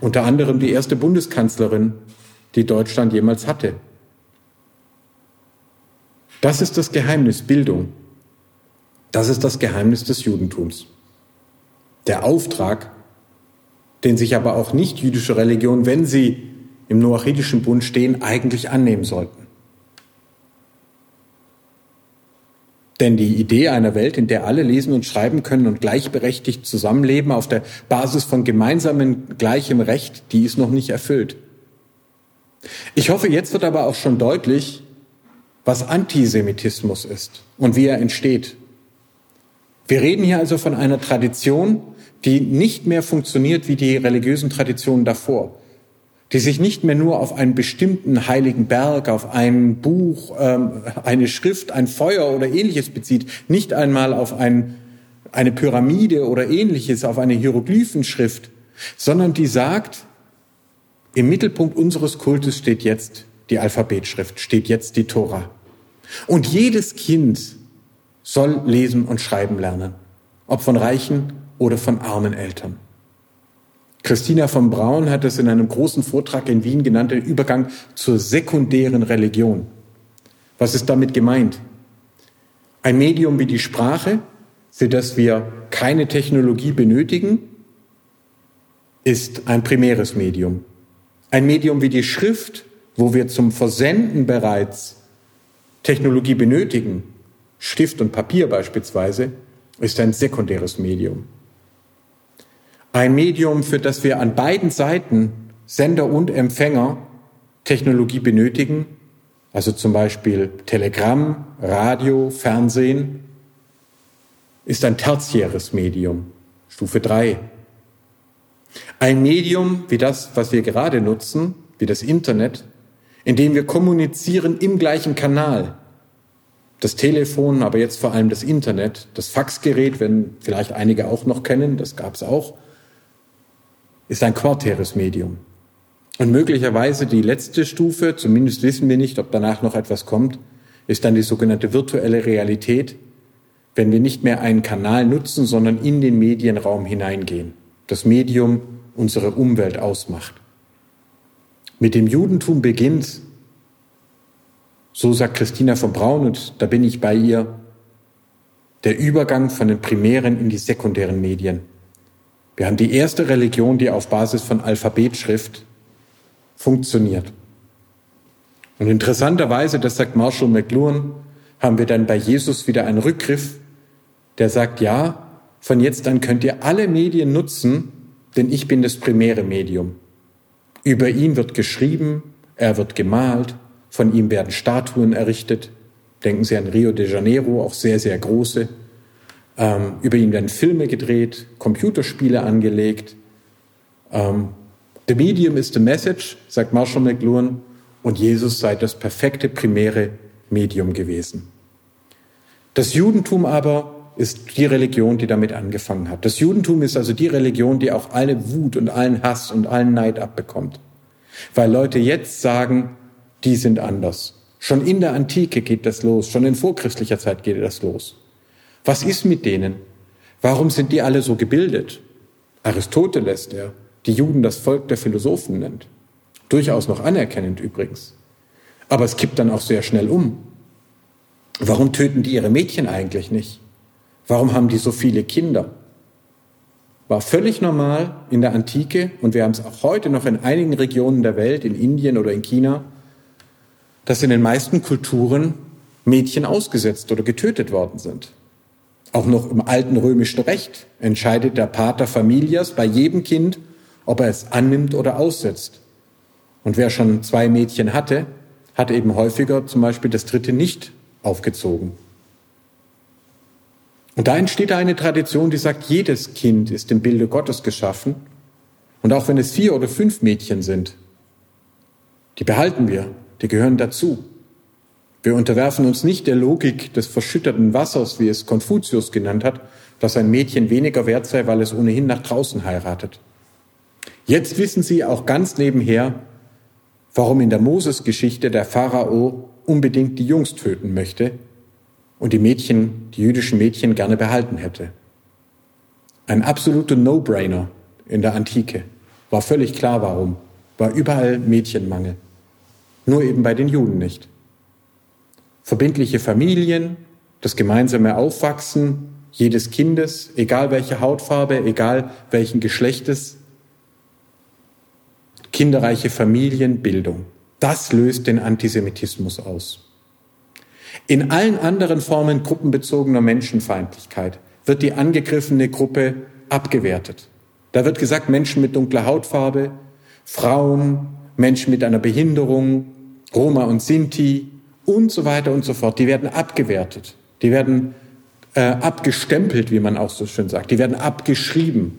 Unter anderem die erste Bundeskanzlerin, die Deutschland jemals hatte. Das ist das Geheimnis Bildung. Das ist das Geheimnis des Judentums. Der Auftrag, den sich aber auch nicht jüdische Religionen, wenn sie im noachidischen Bund stehen, eigentlich annehmen sollten. Denn die Idee einer Welt, in der alle lesen und schreiben können und gleichberechtigt zusammenleben auf der Basis von gemeinsamem gleichem Recht, die ist noch nicht erfüllt. Ich hoffe, jetzt wird aber auch schon deutlich, was Antisemitismus ist und wie er entsteht. Wir reden hier also von einer Tradition, die nicht mehr funktioniert wie die religiösen Traditionen davor, die sich nicht mehr nur auf einen bestimmten heiligen Berg, auf ein Buch, ähm, eine Schrift, ein Feuer oder ähnliches bezieht, nicht einmal auf ein, eine Pyramide oder ähnliches, auf eine Hieroglyphenschrift, sondern die sagt, im Mittelpunkt unseres Kultes steht jetzt die Alphabetschrift, steht jetzt die Tora. Und jedes Kind soll lesen und schreiben lernen, ob von reichen oder von armen Eltern. Christina von Braun hat es in einem großen Vortrag in Wien genannt, den Übergang zur sekundären Religion. Was ist damit gemeint? Ein Medium wie die Sprache, für das wir keine Technologie benötigen, ist ein primäres Medium. Ein Medium wie die Schrift, wo wir zum Versenden bereits Technologie benötigen, Stift und Papier beispielsweise, ist ein sekundäres Medium. Ein Medium, für das wir an beiden Seiten, Sender und Empfänger, Technologie benötigen, also zum Beispiel Telegramm, Radio, Fernsehen, ist ein tertiäres Medium, Stufe 3. Ein Medium wie das, was wir gerade nutzen, wie das Internet, in dem wir kommunizieren im gleichen Kanal. Das Telefon, aber jetzt vor allem das Internet, das Faxgerät, wenn vielleicht einige auch noch kennen, das gab es auch, ist ein quartäres Medium. Und möglicherweise die letzte Stufe, zumindest wissen wir nicht, ob danach noch etwas kommt, ist dann die sogenannte virtuelle Realität, wenn wir nicht mehr einen Kanal nutzen, sondern in den Medienraum hineingehen. Das Medium unsere Umwelt ausmacht. Mit dem Judentum beginnt, so sagt Christina von Braun, und da bin ich bei ihr, der Übergang von den primären in die sekundären Medien. Wir haben die erste Religion, die auf Basis von Alphabetschrift funktioniert. Und interessanterweise, das sagt Marshall McLuhan, haben wir dann bei Jesus wieder einen Rückgriff, der sagt, ja, von jetzt an könnt ihr alle Medien nutzen, denn ich bin das primäre Medium. Über ihn wird geschrieben, er wird gemalt, von ihm werden Statuen errichtet. Denken Sie an Rio de Janeiro, auch sehr, sehr große. Ähm, über ihn werden Filme gedreht, Computerspiele angelegt. Ähm, the medium is the message, sagt Marshall McLuhan, und Jesus sei das perfekte primäre Medium gewesen. Das Judentum aber ist die Religion, die damit angefangen hat. Das Judentum ist also die Religion, die auch alle Wut und allen Hass und allen Neid abbekommt. Weil Leute jetzt sagen, die sind anders. Schon in der Antike geht das los, schon in vorchristlicher Zeit geht das los. Was ist mit denen? Warum sind die alle so gebildet? Aristoteles, der die Juden das Volk der Philosophen nennt. Durchaus noch anerkennend übrigens. Aber es kippt dann auch sehr schnell um. Warum töten die ihre Mädchen eigentlich nicht? Warum haben die so viele Kinder? War völlig normal in der Antike und wir haben es auch heute noch in einigen Regionen der Welt, in Indien oder in China, dass in den meisten Kulturen Mädchen ausgesetzt oder getötet worden sind. Auch noch im alten römischen Recht entscheidet der Pater Familias bei jedem Kind, ob er es annimmt oder aussetzt. Und wer schon zwei Mädchen hatte, hat eben häufiger zum Beispiel das dritte nicht aufgezogen. Und da entsteht eine Tradition, die sagt, jedes Kind ist im Bilde Gottes geschaffen. Und auch wenn es vier oder fünf Mädchen sind, die behalten wir, die gehören dazu. Wir unterwerfen uns nicht der Logik des verschütterten Wassers, wie es Konfuzius genannt hat, dass ein Mädchen weniger wert sei, weil es ohnehin nach draußen heiratet. Jetzt wissen Sie auch ganz nebenher, warum in der Moses-Geschichte der Pharao unbedingt die Jungs töten möchte, und die Mädchen, die jüdischen Mädchen gerne behalten hätte. Ein absoluter No-Brainer in der Antike. War völlig klar, warum. War überall Mädchenmangel. Nur eben bei den Juden nicht. Verbindliche Familien, das gemeinsame Aufwachsen, jedes Kindes, egal welche Hautfarbe, egal welchen Geschlechtes, kinderreiche Familienbildung. Das löst den Antisemitismus aus. In allen anderen Formen gruppenbezogener Menschenfeindlichkeit wird die angegriffene Gruppe abgewertet. Da wird gesagt, Menschen mit dunkler Hautfarbe, Frauen, Menschen mit einer Behinderung, Roma und Sinti und so weiter und so fort, die werden abgewertet. Die werden äh, abgestempelt, wie man auch so schön sagt. Die werden abgeschrieben.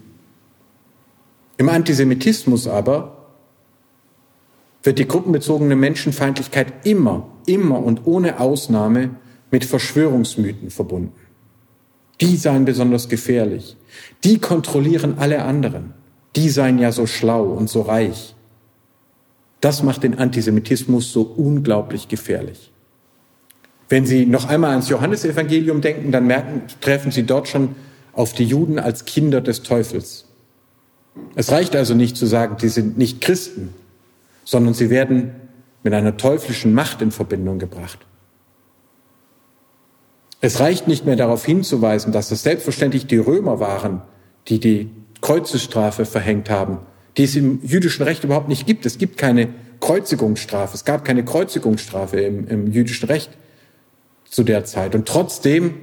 Im Antisemitismus aber wird die gruppenbezogene Menschenfeindlichkeit immer, immer und ohne Ausnahme mit Verschwörungsmythen verbunden. Die seien besonders gefährlich. Die kontrollieren alle anderen. Die seien ja so schlau und so reich. Das macht den Antisemitismus so unglaublich gefährlich. Wenn Sie noch einmal ans Johannesevangelium denken, dann merken, treffen Sie dort schon auf die Juden als Kinder des Teufels. Es reicht also nicht zu sagen, die sind nicht Christen, sondern sie werden mit einer teuflischen Macht in Verbindung gebracht. Es reicht nicht mehr darauf hinzuweisen, dass es selbstverständlich die Römer waren, die die Kreuzesstrafe verhängt haben, die es im jüdischen Recht überhaupt nicht gibt. Es gibt keine Kreuzigungsstrafe. Es gab keine Kreuzigungsstrafe im, im jüdischen Recht zu der Zeit. Und trotzdem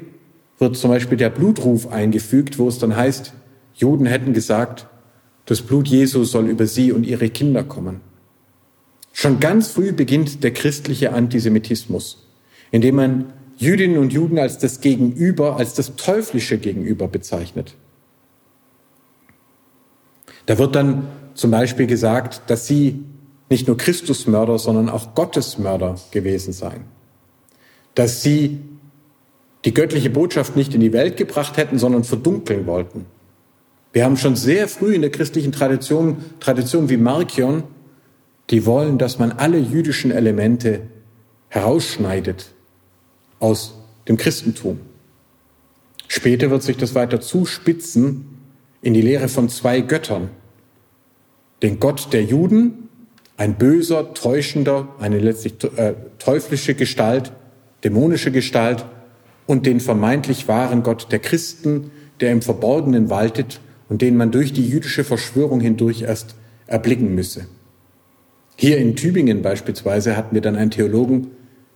wird zum Beispiel der Blutruf eingefügt, wo es dann heißt, Juden hätten gesagt, das Blut Jesu soll über sie und ihre Kinder kommen. Schon ganz früh beginnt der christliche Antisemitismus, indem man Jüdinnen und Juden als das Gegenüber, als das teuflische Gegenüber bezeichnet. Da wird dann zum Beispiel gesagt, dass sie nicht nur Christusmörder, sondern auch Gottesmörder gewesen seien. Dass sie die göttliche Botschaft nicht in die Welt gebracht hätten, sondern verdunkeln wollten. Wir haben schon sehr früh in der christlichen Tradition, Tradition wie Markion, die wollen, dass man alle jüdischen Elemente herausschneidet aus dem Christentum. Später wird sich das weiter zuspitzen in die Lehre von zwei Göttern. Den Gott der Juden, ein böser, täuschender, eine letztlich äh, teuflische Gestalt, dämonische Gestalt und den vermeintlich wahren Gott der Christen, der im Verborgenen waltet und den man durch die jüdische Verschwörung hindurch erst erblicken müsse. Hier in Tübingen beispielsweise hatten wir dann einen Theologen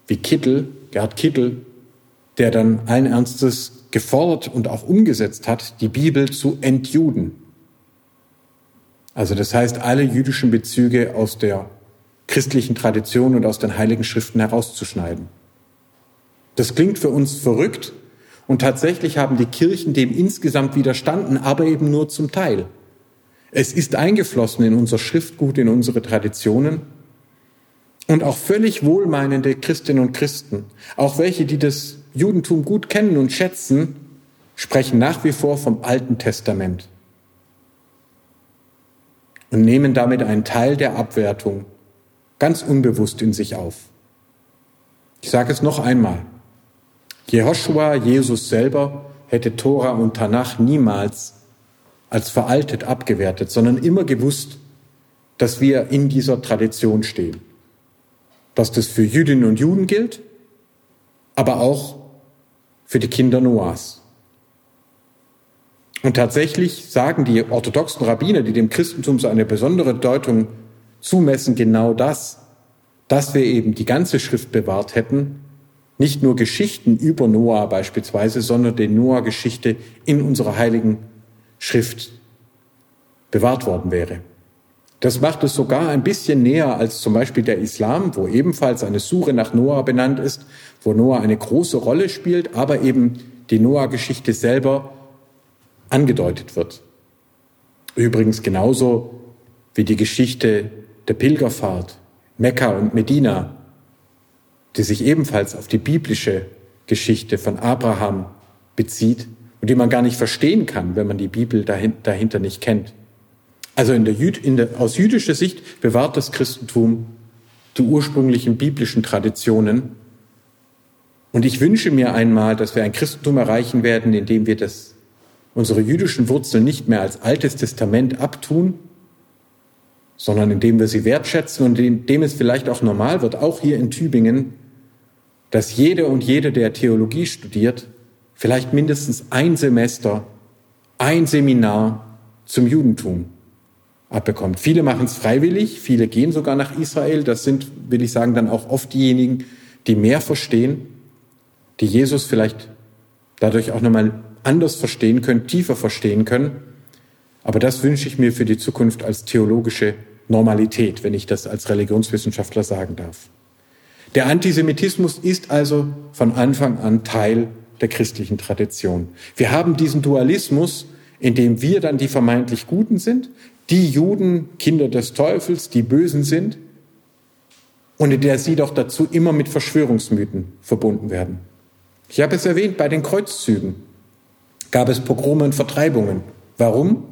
wie Kittel, Gerd Kittel, der dann allen Ernstes gefordert und auch umgesetzt hat, die Bibel zu entjuden. Also das heißt, alle jüdischen Bezüge aus der christlichen Tradition und aus den heiligen Schriften herauszuschneiden. Das klingt für uns verrückt und tatsächlich haben die Kirchen dem insgesamt widerstanden, aber eben nur zum Teil. Es ist eingeflossen in unser Schriftgut, in unsere Traditionen und auch völlig wohlmeinende Christinnen und Christen, auch welche, die das Judentum gut kennen und schätzen, sprechen nach wie vor vom Alten Testament und nehmen damit einen Teil der Abwertung ganz unbewusst in sich auf. Ich sage es noch einmal. Jehoshua, Jesus selber, hätte Tora und Tanach niemals als veraltet abgewertet, sondern immer gewusst, dass wir in dieser Tradition stehen dass das für Jüdinnen und Juden gilt, aber auch für die Kinder Noahs. Und tatsächlich sagen die orthodoxen Rabbiner, die dem Christentum so eine besondere Deutung zumessen, genau das, dass wir eben die ganze Schrift bewahrt hätten, nicht nur Geschichten über Noah beispielsweise, sondern die Noah-Geschichte in unserer heiligen Schrift bewahrt worden wäre. Das macht es sogar ein bisschen näher als zum Beispiel der Islam, wo ebenfalls eine Suche nach Noah benannt ist, wo Noah eine große Rolle spielt, aber eben die Noah-Geschichte selber angedeutet wird. Übrigens genauso wie die Geschichte der Pilgerfahrt Mekka und Medina, die sich ebenfalls auf die biblische Geschichte von Abraham bezieht und die man gar nicht verstehen kann, wenn man die Bibel dahinter nicht kennt. Also in der, Jüd, in der, aus jüdischer Sicht bewahrt das Christentum die ursprünglichen biblischen Traditionen. Und ich wünsche mir einmal, dass wir ein Christentum erreichen werden, in dem wir das, unsere jüdischen Wurzeln nicht mehr als altes Testament abtun, sondern indem wir sie wertschätzen und indem es vielleicht auch normal wird, auch hier in Tübingen, dass jede und jede, der Theologie studiert, vielleicht mindestens ein Semester, ein Seminar zum Judentum abbekommt. Viele machen es freiwillig, viele gehen sogar nach Israel. Das sind, will ich sagen, dann auch oft diejenigen, die mehr verstehen, die Jesus vielleicht dadurch auch nochmal anders verstehen können, tiefer verstehen können. Aber das wünsche ich mir für die Zukunft als theologische Normalität, wenn ich das als Religionswissenschaftler sagen darf. Der Antisemitismus ist also von Anfang an Teil der christlichen Tradition. Wir haben diesen Dualismus, in dem wir dann die vermeintlich Guten sind, die Juden Kinder des Teufels, die Bösen sind, und in der sie doch dazu immer mit Verschwörungsmythen verbunden werden. Ich habe es erwähnt, bei den Kreuzzügen gab es Pogrome und Vertreibungen. Warum?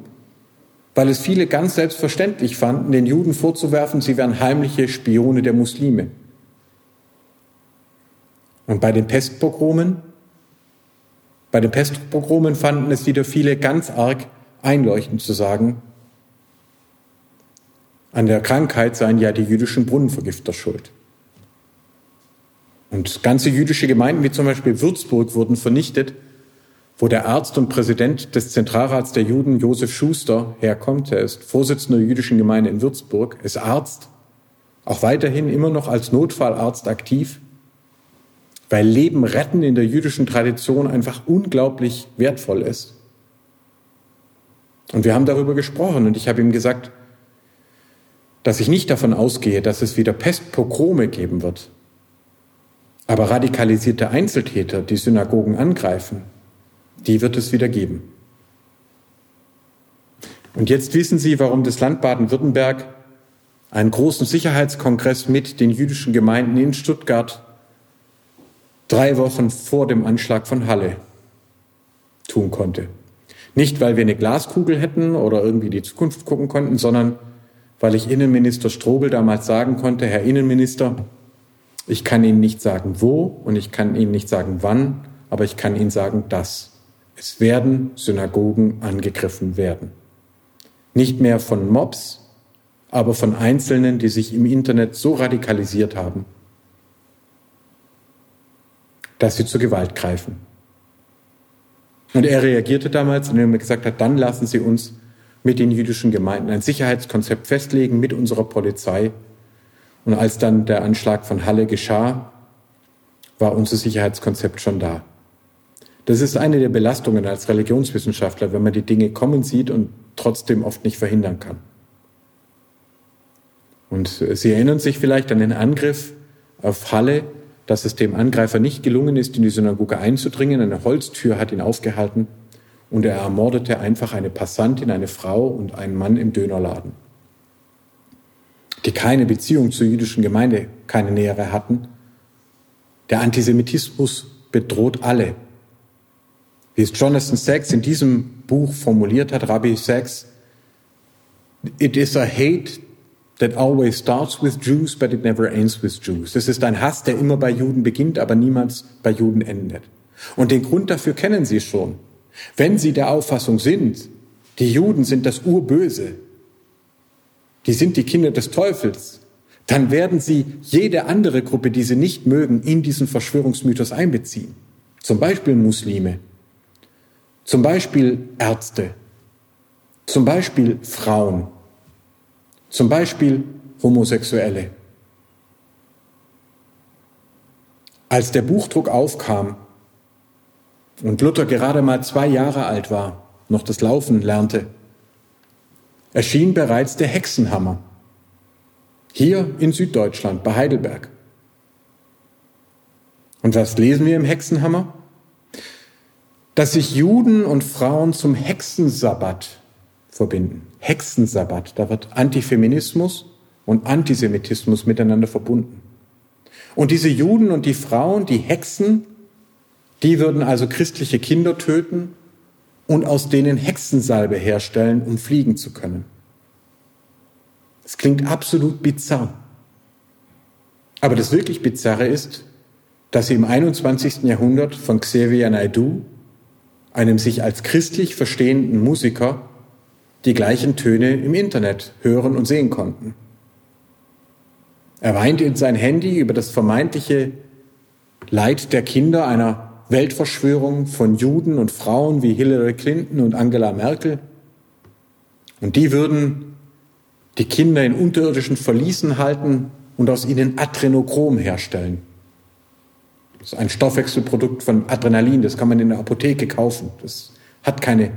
Weil es viele ganz selbstverständlich fanden, den Juden vorzuwerfen, sie wären heimliche Spione der Muslime. Und bei den Pestpogromen, bei den Pestpogromen fanden es wieder viele ganz arg einleuchtend zu sagen, an der Krankheit seien ja die jüdischen Brunnenvergifter schuld. Und ganze jüdische Gemeinden, wie zum Beispiel Würzburg, wurden vernichtet, wo der Arzt und Präsident des Zentralrats der Juden, Josef Schuster, herkommt. Er ist Vorsitzender der jüdischen Gemeinde in Würzburg, ist Arzt, auch weiterhin immer noch als Notfallarzt aktiv, weil Leben retten in der jüdischen Tradition einfach unglaublich wertvoll ist. Und wir haben darüber gesprochen und ich habe ihm gesagt, dass ich nicht davon ausgehe, dass es wieder Pestpogrome geben wird. Aber radikalisierte Einzeltäter, die Synagogen angreifen, die wird es wieder geben. Und jetzt wissen Sie, warum das Land Baden-Württemberg einen großen Sicherheitskongress mit den jüdischen Gemeinden in Stuttgart drei Wochen vor dem Anschlag von Halle tun konnte. Nicht, weil wir eine Glaskugel hätten oder irgendwie die Zukunft gucken konnten, sondern weil ich Innenminister Strobel damals sagen konnte, Herr Innenminister, ich kann Ihnen nicht sagen, wo und ich kann Ihnen nicht sagen, wann, aber ich kann Ihnen sagen, dass. Es werden Synagogen angegriffen werden. Nicht mehr von Mobs, aber von Einzelnen, die sich im Internet so radikalisiert haben, dass sie zur Gewalt greifen. Und er reagierte damals, indem er gesagt hat, dann lassen Sie uns mit den jüdischen Gemeinden ein Sicherheitskonzept festlegen mit unserer Polizei. Und als dann der Anschlag von Halle geschah, war unser Sicherheitskonzept schon da. Das ist eine der Belastungen als Religionswissenschaftler, wenn man die Dinge kommen sieht und trotzdem oft nicht verhindern kann. Und Sie erinnern sich vielleicht an den Angriff auf Halle, dass es dem Angreifer nicht gelungen ist, in die Synagoge einzudringen. Eine Holztür hat ihn aufgehalten und er ermordete einfach eine Passantin, eine Frau und einen Mann im Dönerladen, die keine Beziehung zur jüdischen Gemeinde, keine nähere hatten. Der Antisemitismus bedroht alle. Wie es Jonathan Sachs in diesem Buch formuliert hat, Rabbi Sachs, it is a hate that always starts with Jews, but it never ends with Jews. Es ist ein Hass, der immer bei Juden beginnt, aber niemals bei Juden endet. Und den Grund dafür kennen Sie schon. Wenn Sie der Auffassung sind, die Juden sind das Urböse, die sind die Kinder des Teufels, dann werden Sie jede andere Gruppe, die Sie nicht mögen, in diesen Verschwörungsmythos einbeziehen. Zum Beispiel Muslime, zum Beispiel Ärzte, zum Beispiel Frauen, zum Beispiel Homosexuelle. Als der Buchdruck aufkam, und Luther gerade mal zwei Jahre alt war, noch das Laufen lernte, erschien bereits der Hexenhammer. Hier in Süddeutschland, bei Heidelberg. Und was lesen wir im Hexenhammer? Dass sich Juden und Frauen zum Hexensabbat verbinden. Hexensabbat, da wird Antifeminismus und Antisemitismus miteinander verbunden. Und diese Juden und die Frauen, die Hexen, die würden also christliche Kinder töten und aus denen Hexensalbe herstellen, um fliegen zu können. Es klingt absolut bizarr. Aber das wirklich Bizarre ist, dass sie im 21. Jahrhundert von Xavier Naidoo, einem sich als christlich verstehenden Musiker, die gleichen Töne im Internet hören und sehen konnten. Er weint in sein Handy über das vermeintliche Leid der Kinder einer Weltverschwörung von Juden und Frauen wie Hillary Clinton und Angela Merkel. Und die würden die Kinder in unterirdischen Verließen halten und aus ihnen Adrenochrom herstellen. Das ist ein Stoffwechselprodukt von Adrenalin, das kann man in der Apotheke kaufen. Das hat keine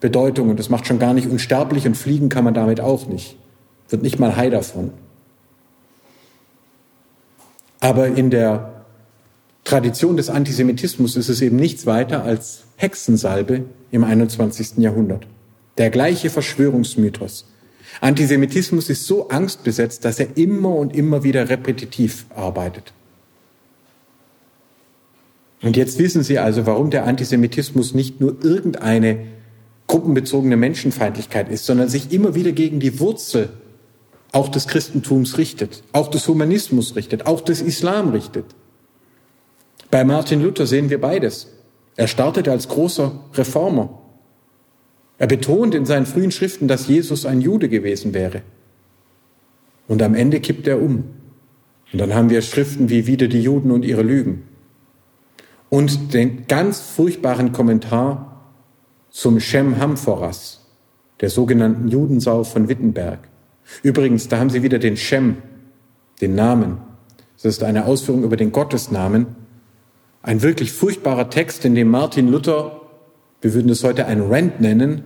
Bedeutung und das macht schon gar nicht unsterblich und fliegen kann man damit auch nicht. Wird nicht mal high davon. Aber in der Tradition des Antisemitismus ist es eben nichts weiter als Hexensalbe im 21. Jahrhundert. Der gleiche Verschwörungsmythos. Antisemitismus ist so angstbesetzt, dass er immer und immer wieder repetitiv arbeitet. Und jetzt wissen Sie also, warum der Antisemitismus nicht nur irgendeine gruppenbezogene Menschenfeindlichkeit ist, sondern sich immer wieder gegen die Wurzel auch des Christentums richtet, auch des Humanismus richtet, auch des Islam richtet. Bei Martin Luther sehen wir beides. Er startete als großer Reformer. Er betont in seinen frühen Schriften, dass Jesus ein Jude gewesen wäre. Und am Ende kippt er um. Und dann haben wir Schriften wie Wieder die Juden und ihre Lügen. Und den ganz furchtbaren Kommentar zum Shem Hamphoras, der sogenannten Judensau von Wittenberg. Übrigens, da haben Sie wieder den Shem, den Namen. Das ist eine Ausführung über den Gottesnamen. Ein wirklich furchtbarer Text, in dem Martin Luther, wir würden es heute ein Rant nennen,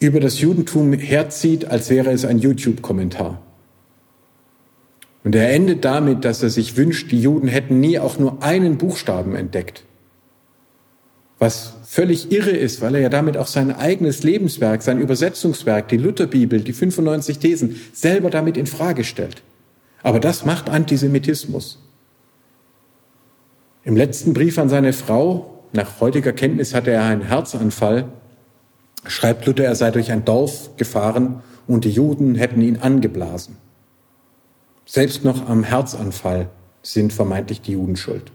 über das Judentum herzieht, als wäre es ein YouTube-Kommentar. Und er endet damit, dass er sich wünscht, die Juden hätten nie auch nur einen Buchstaben entdeckt. Was völlig irre ist, weil er ja damit auch sein eigenes Lebenswerk, sein Übersetzungswerk, die Lutherbibel, die 95 Thesen selber damit in Frage stellt. Aber das macht Antisemitismus. Im letzten Brief an seine Frau, nach heutiger Kenntnis hatte er einen Herzanfall, schreibt Luther, er sei durch ein Dorf gefahren und die Juden hätten ihn angeblasen. Selbst noch am Herzanfall sind vermeintlich die Juden schuld.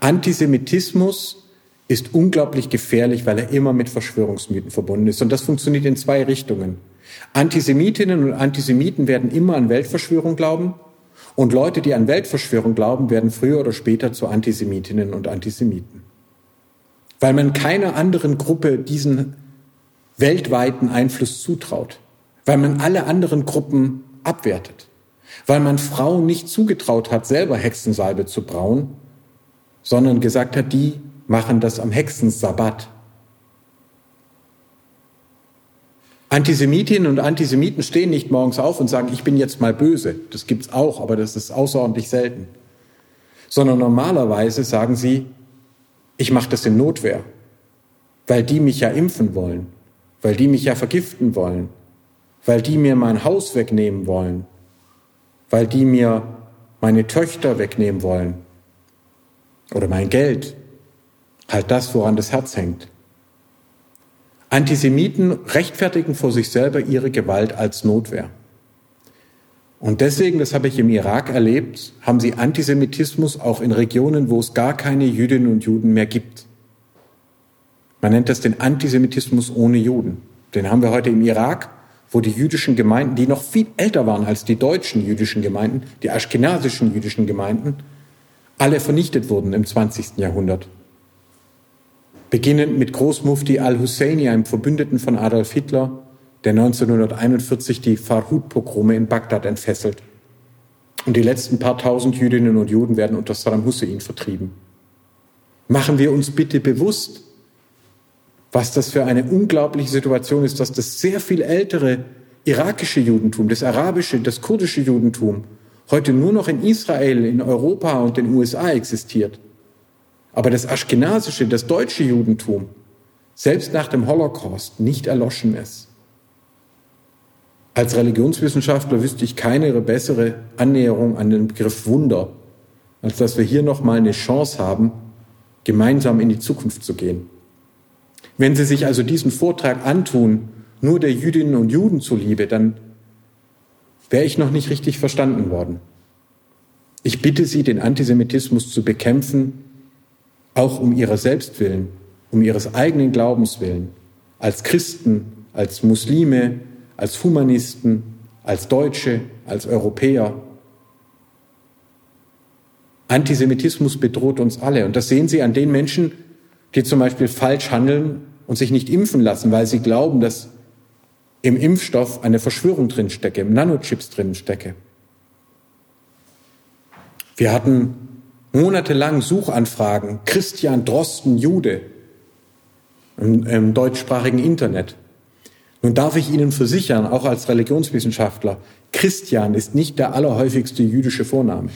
Antisemitismus ist unglaublich gefährlich, weil er immer mit Verschwörungsmythen verbunden ist. Und das funktioniert in zwei Richtungen. Antisemitinnen und Antisemiten werden immer an Weltverschwörung glauben und Leute, die an Weltverschwörung glauben, werden früher oder später zu Antisemitinnen und Antisemiten. Weil man keiner anderen Gruppe diesen weltweiten Einfluss zutraut. Weil man alle anderen Gruppen abwertet. Weil man Frauen nicht zugetraut hat, selber Hexensalbe zu brauen, sondern gesagt hat, die machen das am Hexensabbat. Antisemitinnen und Antisemiten stehen nicht morgens auf und sagen, ich bin jetzt mal böse. Das gibt's auch, aber das ist außerordentlich selten. Sondern normalerweise sagen sie, ich mache das in Notwehr, weil die mich ja impfen wollen, weil die mich ja vergiften wollen, weil die mir mein Haus wegnehmen wollen, weil die mir meine Töchter wegnehmen wollen oder mein Geld halt das, woran das Herz hängt. Antisemiten rechtfertigen vor sich selber ihre Gewalt als Notwehr. Und deswegen, das habe ich im Irak erlebt, haben sie Antisemitismus auch in Regionen, wo es gar keine Jüdinnen und Juden mehr gibt. Man nennt das den Antisemitismus ohne Juden. Den haben wir heute im Irak, wo die jüdischen Gemeinden, die noch viel älter waren als die deutschen jüdischen Gemeinden, die aschkenasischen jüdischen Gemeinden, alle vernichtet wurden im 20. Jahrhundert beginnend mit Großmufti al-Husseini, einem Verbündeten von Adolf Hitler, der 1941 die Farhud-Pogrome in Bagdad entfesselt. Und die letzten paar tausend Jüdinnen und Juden werden unter Saddam Hussein vertrieben. Machen wir uns bitte bewusst, was das für eine unglaubliche Situation ist, dass das sehr viel ältere irakische Judentum, das arabische, das kurdische Judentum heute nur noch in Israel, in Europa und den USA existiert. Aber das aschkenasische, das deutsche Judentum, selbst nach dem Holocaust nicht erloschen ist. Als Religionswissenschaftler wüsste ich keine bessere Annäherung an den Begriff Wunder, als dass wir hier nochmal eine Chance haben, gemeinsam in die Zukunft zu gehen. Wenn Sie sich also diesen Vortrag antun, nur der Jüdinnen und Juden zuliebe, dann wäre ich noch nicht richtig verstanden worden. Ich bitte Sie, den Antisemitismus zu bekämpfen, auch um ihrer selbst willen, um ihres eigenen Glaubens willen, als Christen, als Muslime, als Humanisten, als Deutsche, als Europäer. Antisemitismus bedroht uns alle. Und das sehen Sie an den Menschen, die zum Beispiel falsch handeln und sich nicht impfen lassen, weil sie glauben, dass im Impfstoff eine Verschwörung drinstecke, im Nanochips drinstecke. Wir hatten monatelang Suchanfragen, Christian Drosten Jude im, im deutschsprachigen Internet. Nun darf ich Ihnen versichern, auch als Religionswissenschaftler, Christian ist nicht der allerhäufigste jüdische Vorname.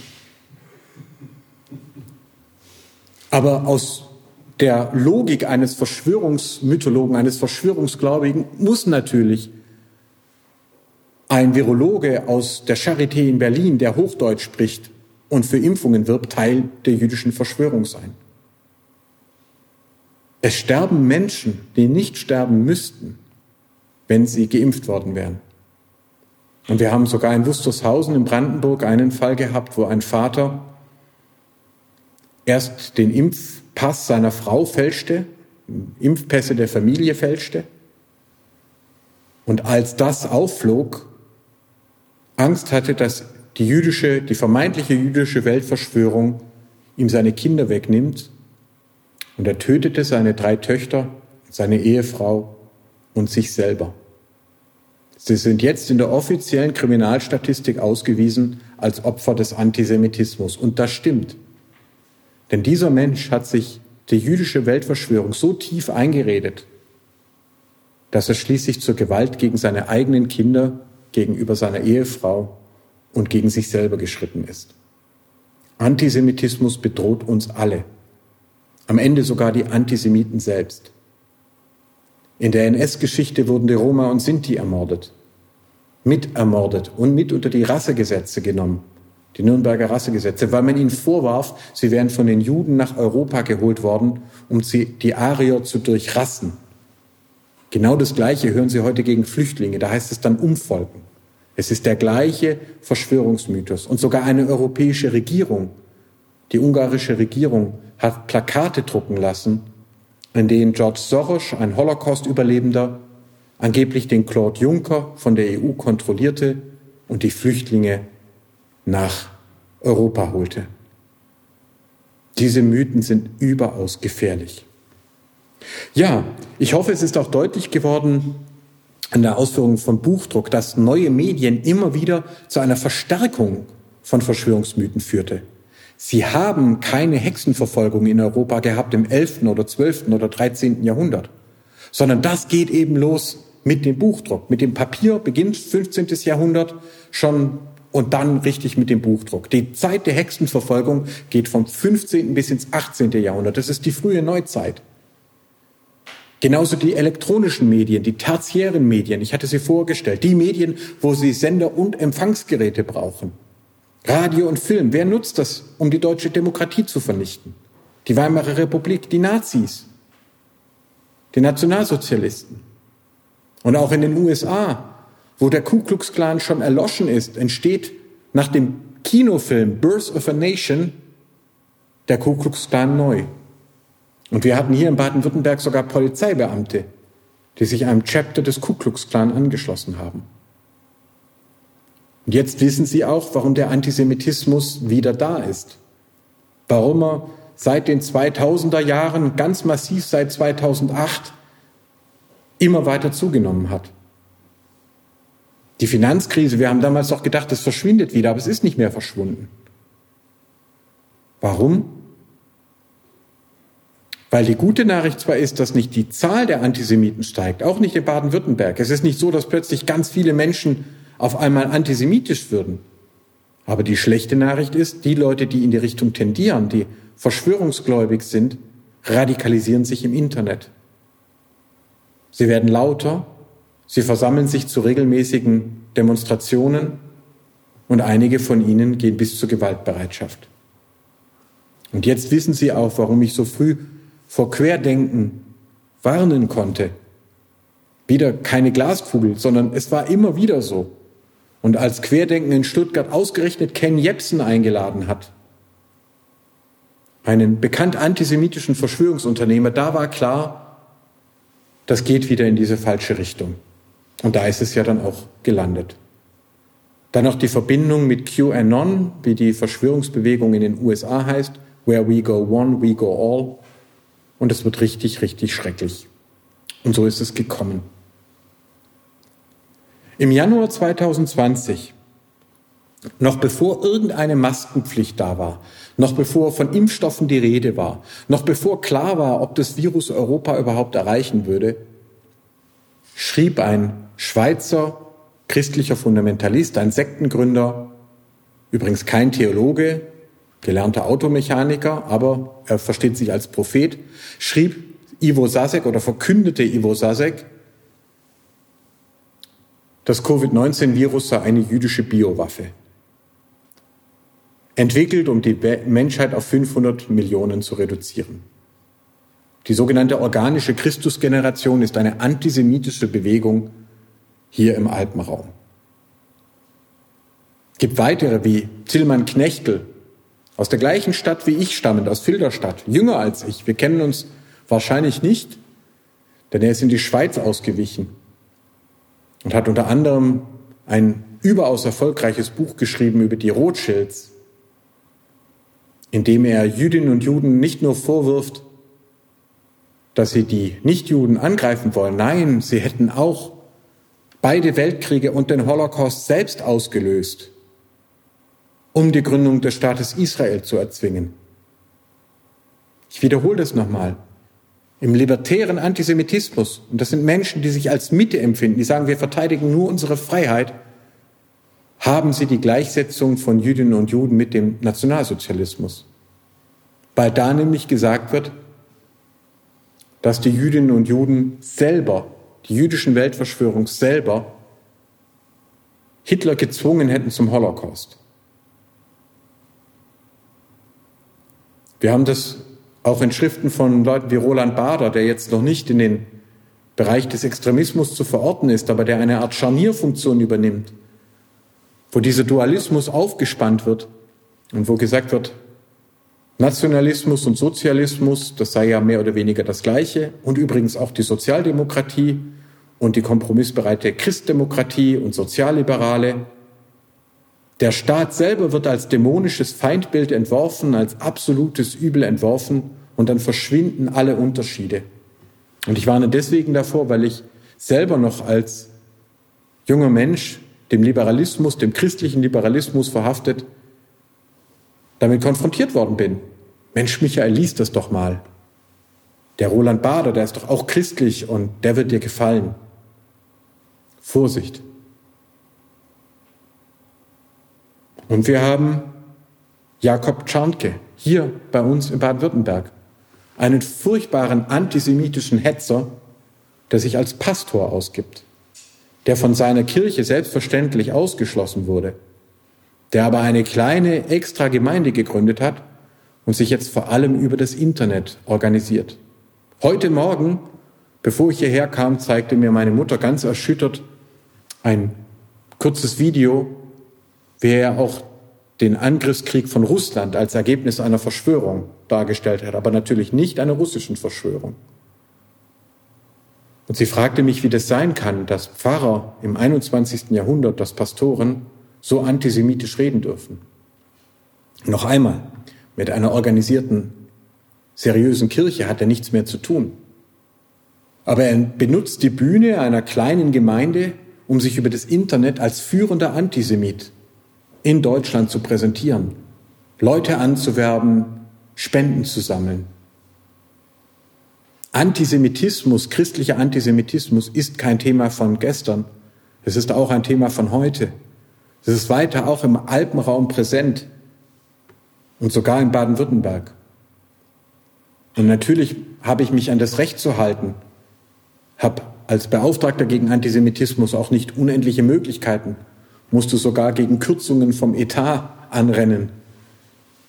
Aber aus der Logik eines Verschwörungsmythologen, eines Verschwörungsgläubigen muss natürlich ein Virologe aus der Charité in Berlin, der Hochdeutsch spricht und für Impfungen wirbt, Teil der jüdischen Verschwörung sein. Es sterben Menschen, die nicht sterben müssten, wenn sie geimpft worden wären. Und wir haben sogar in Wustershausen in Brandenburg einen Fall gehabt, wo ein Vater erst den Impfpass seiner Frau fälschte, Impfpässe der Familie fälschte. Und als das aufflog, Angst hatte, dass die jüdische, die vermeintliche jüdische Weltverschwörung ihm seine Kinder wegnimmt. Und er tötete seine drei Töchter, seine Ehefrau und sich selber. Sie sind jetzt in der offiziellen Kriminalstatistik ausgewiesen als Opfer des Antisemitismus. Und das stimmt. Denn dieser Mensch hat sich die jüdische Weltverschwörung so tief eingeredet, dass er schließlich zur Gewalt gegen seine eigenen Kinder, gegenüber seiner Ehefrau und gegen sich selber geschritten ist. Antisemitismus bedroht uns alle. Am Ende sogar die Antisemiten selbst. In der NS-Geschichte wurden die Roma und Sinti ermordet, mit ermordet und mit unter die Rassegesetze genommen die Nürnberger Rassegesetze, weil man ihnen vorwarf, sie wären von den Juden nach Europa geholt worden, um sie, die Arier zu durchrassen. Genau das Gleiche hören Sie heute gegen Flüchtlinge. Da heißt es dann umfolgen. Es ist der gleiche Verschwörungsmythos. Und sogar eine europäische Regierung, die ungarische Regierung, hat Plakate drucken lassen, in denen George Soros, ein Holocaust-Überlebender, angeblich den Claude Juncker von der EU kontrollierte und die Flüchtlinge nach Europa holte. Diese Mythen sind überaus gefährlich. Ja, ich hoffe, es ist auch deutlich geworden an der Ausführung von Buchdruck, dass neue Medien immer wieder zu einer Verstärkung von Verschwörungsmythen führte. Sie haben keine Hexenverfolgung in Europa gehabt im 11. oder 12. oder 13. Jahrhundert, sondern das geht eben los mit dem Buchdruck. Mit dem Papier beginnt 15. Jahrhundert schon und dann richtig mit dem Buchdruck. Die Zeit der Hexenverfolgung geht vom 15. bis ins 18. Jahrhundert. Das ist die frühe Neuzeit. Genauso die elektronischen Medien, die tertiären Medien. Ich hatte sie vorgestellt. Die Medien, wo sie Sender und Empfangsgeräte brauchen. Radio und Film. Wer nutzt das, um die deutsche Demokratie zu vernichten? Die Weimarer Republik, die Nazis, die Nationalsozialisten. Und auch in den USA wo der Ku Klux Klan schon erloschen ist, entsteht nach dem Kinofilm Birth of a Nation der Ku Klux Klan neu. Und wir hatten hier in Baden-Württemberg sogar Polizeibeamte, die sich einem Chapter des Ku Klux Klan angeschlossen haben. Und jetzt wissen Sie auch, warum der Antisemitismus wieder da ist. Warum er seit den 2000er Jahren ganz massiv seit 2008 immer weiter zugenommen hat. Die Finanzkrise, wir haben damals doch gedacht, es verschwindet wieder, aber es ist nicht mehr verschwunden. Warum? Weil die gute Nachricht zwar ist, dass nicht die Zahl der Antisemiten steigt, auch nicht in Baden-Württemberg. Es ist nicht so, dass plötzlich ganz viele Menschen auf einmal antisemitisch würden. Aber die schlechte Nachricht ist, die Leute, die in die Richtung tendieren, die verschwörungsgläubig sind, radikalisieren sich im Internet. Sie werden lauter, Sie versammeln sich zu regelmäßigen Demonstrationen und einige von ihnen gehen bis zur Gewaltbereitschaft. Und jetzt wissen Sie auch, warum ich so früh vor Querdenken warnen konnte. Wieder keine Glaskugel, sondern es war immer wieder so. Und als Querdenken in Stuttgart ausgerechnet Ken Jebsen eingeladen hat, einen bekannt antisemitischen Verschwörungsunternehmer, da war klar, das geht wieder in diese falsche Richtung. Und da ist es ja dann auch gelandet. Dann noch die Verbindung mit QAnon, wie die Verschwörungsbewegung in den USA heißt, Where we go one, we go all. Und es wird richtig, richtig schrecklich. Und so ist es gekommen. Im Januar 2020, noch bevor irgendeine Maskenpflicht da war, noch bevor von Impfstoffen die Rede war, noch bevor klar war, ob das Virus Europa überhaupt erreichen würde, schrieb ein Schweizer christlicher Fundamentalist, ein Sektengründer, übrigens kein Theologe, gelernter Automechaniker, aber er versteht sich als Prophet, schrieb Ivo Sasek oder verkündete Ivo Sasek, das Covid-19-Virus sei eine jüdische Biowaffe entwickelt, um die Menschheit auf 500 Millionen zu reduzieren. Die sogenannte organische Christusgeneration ist eine antisemitische Bewegung hier im Alpenraum. Es gibt weitere wie Tillmann Knechtel, aus der gleichen Stadt wie ich stammend, aus Filderstadt, jünger als ich. Wir kennen uns wahrscheinlich nicht, denn er ist in die Schweiz ausgewichen und hat unter anderem ein überaus erfolgreiches Buch geschrieben über die Rothschilds, indem er Jüdinnen und Juden nicht nur vorwirft, dass sie die Nichtjuden angreifen wollen. Nein, sie hätten auch beide Weltkriege und den Holocaust selbst ausgelöst, um die Gründung des Staates Israel zu erzwingen. Ich wiederhole das nochmal. Im libertären Antisemitismus, und das sind Menschen, die sich als Mitte empfinden, die sagen, wir verteidigen nur unsere Freiheit, haben sie die Gleichsetzung von Jüdinnen und Juden mit dem Nationalsozialismus. Weil da nämlich gesagt wird, dass die Jüdinnen und Juden selber, die jüdischen Weltverschwörung selber, Hitler gezwungen hätten zum Holocaust. Wir haben das auch in Schriften von Leuten wie Roland Bader, der jetzt noch nicht in den Bereich des Extremismus zu verorten ist, aber der eine Art Scharnierfunktion übernimmt wo dieser Dualismus aufgespannt wird und wo gesagt wird, Nationalismus und Sozialismus, das sei ja mehr oder weniger das Gleiche und übrigens auch die Sozialdemokratie und die kompromissbereite Christdemokratie und Sozialliberale. Der Staat selber wird als dämonisches Feindbild entworfen, als absolutes Übel entworfen und dann verschwinden alle Unterschiede. Und ich warne deswegen davor, weil ich selber noch als junger Mensch dem Liberalismus, dem christlichen Liberalismus verhaftet, damit konfrontiert worden bin. Mensch, Michael, lies das doch mal. Der Roland Bader, der ist doch auch christlich und der wird dir gefallen. Vorsicht. Und wir haben Jakob Czarnke hier bei uns in Baden-Württemberg, einen furchtbaren antisemitischen Hetzer, der sich als Pastor ausgibt. Der von seiner Kirche selbstverständlich ausgeschlossen wurde, der aber eine kleine extra Gemeinde gegründet hat und sich jetzt vor allem über das Internet organisiert. Heute Morgen, bevor ich hierher kam, zeigte mir meine Mutter ganz erschüttert ein kurzes Video, wie er auch den Angriffskrieg von Russland als Ergebnis einer Verschwörung dargestellt hat, aber natürlich nicht einer russischen Verschwörung. Und sie fragte mich, wie das sein kann, dass Pfarrer im 21. Jahrhundert, dass Pastoren so antisemitisch reden dürfen. Noch einmal, mit einer organisierten, seriösen Kirche hat er nichts mehr zu tun. Aber er benutzt die Bühne einer kleinen Gemeinde, um sich über das Internet als führender Antisemit in Deutschland zu präsentieren, Leute anzuwerben, Spenden zu sammeln. Antisemitismus, christlicher Antisemitismus ist kein Thema von gestern. Es ist auch ein Thema von heute. Es ist weiter auch im Alpenraum präsent und sogar in Baden-Württemberg. Und natürlich habe ich mich an das Recht zu halten, habe als Beauftragter gegen Antisemitismus auch nicht unendliche Möglichkeiten, musste sogar gegen Kürzungen vom Etat anrennen.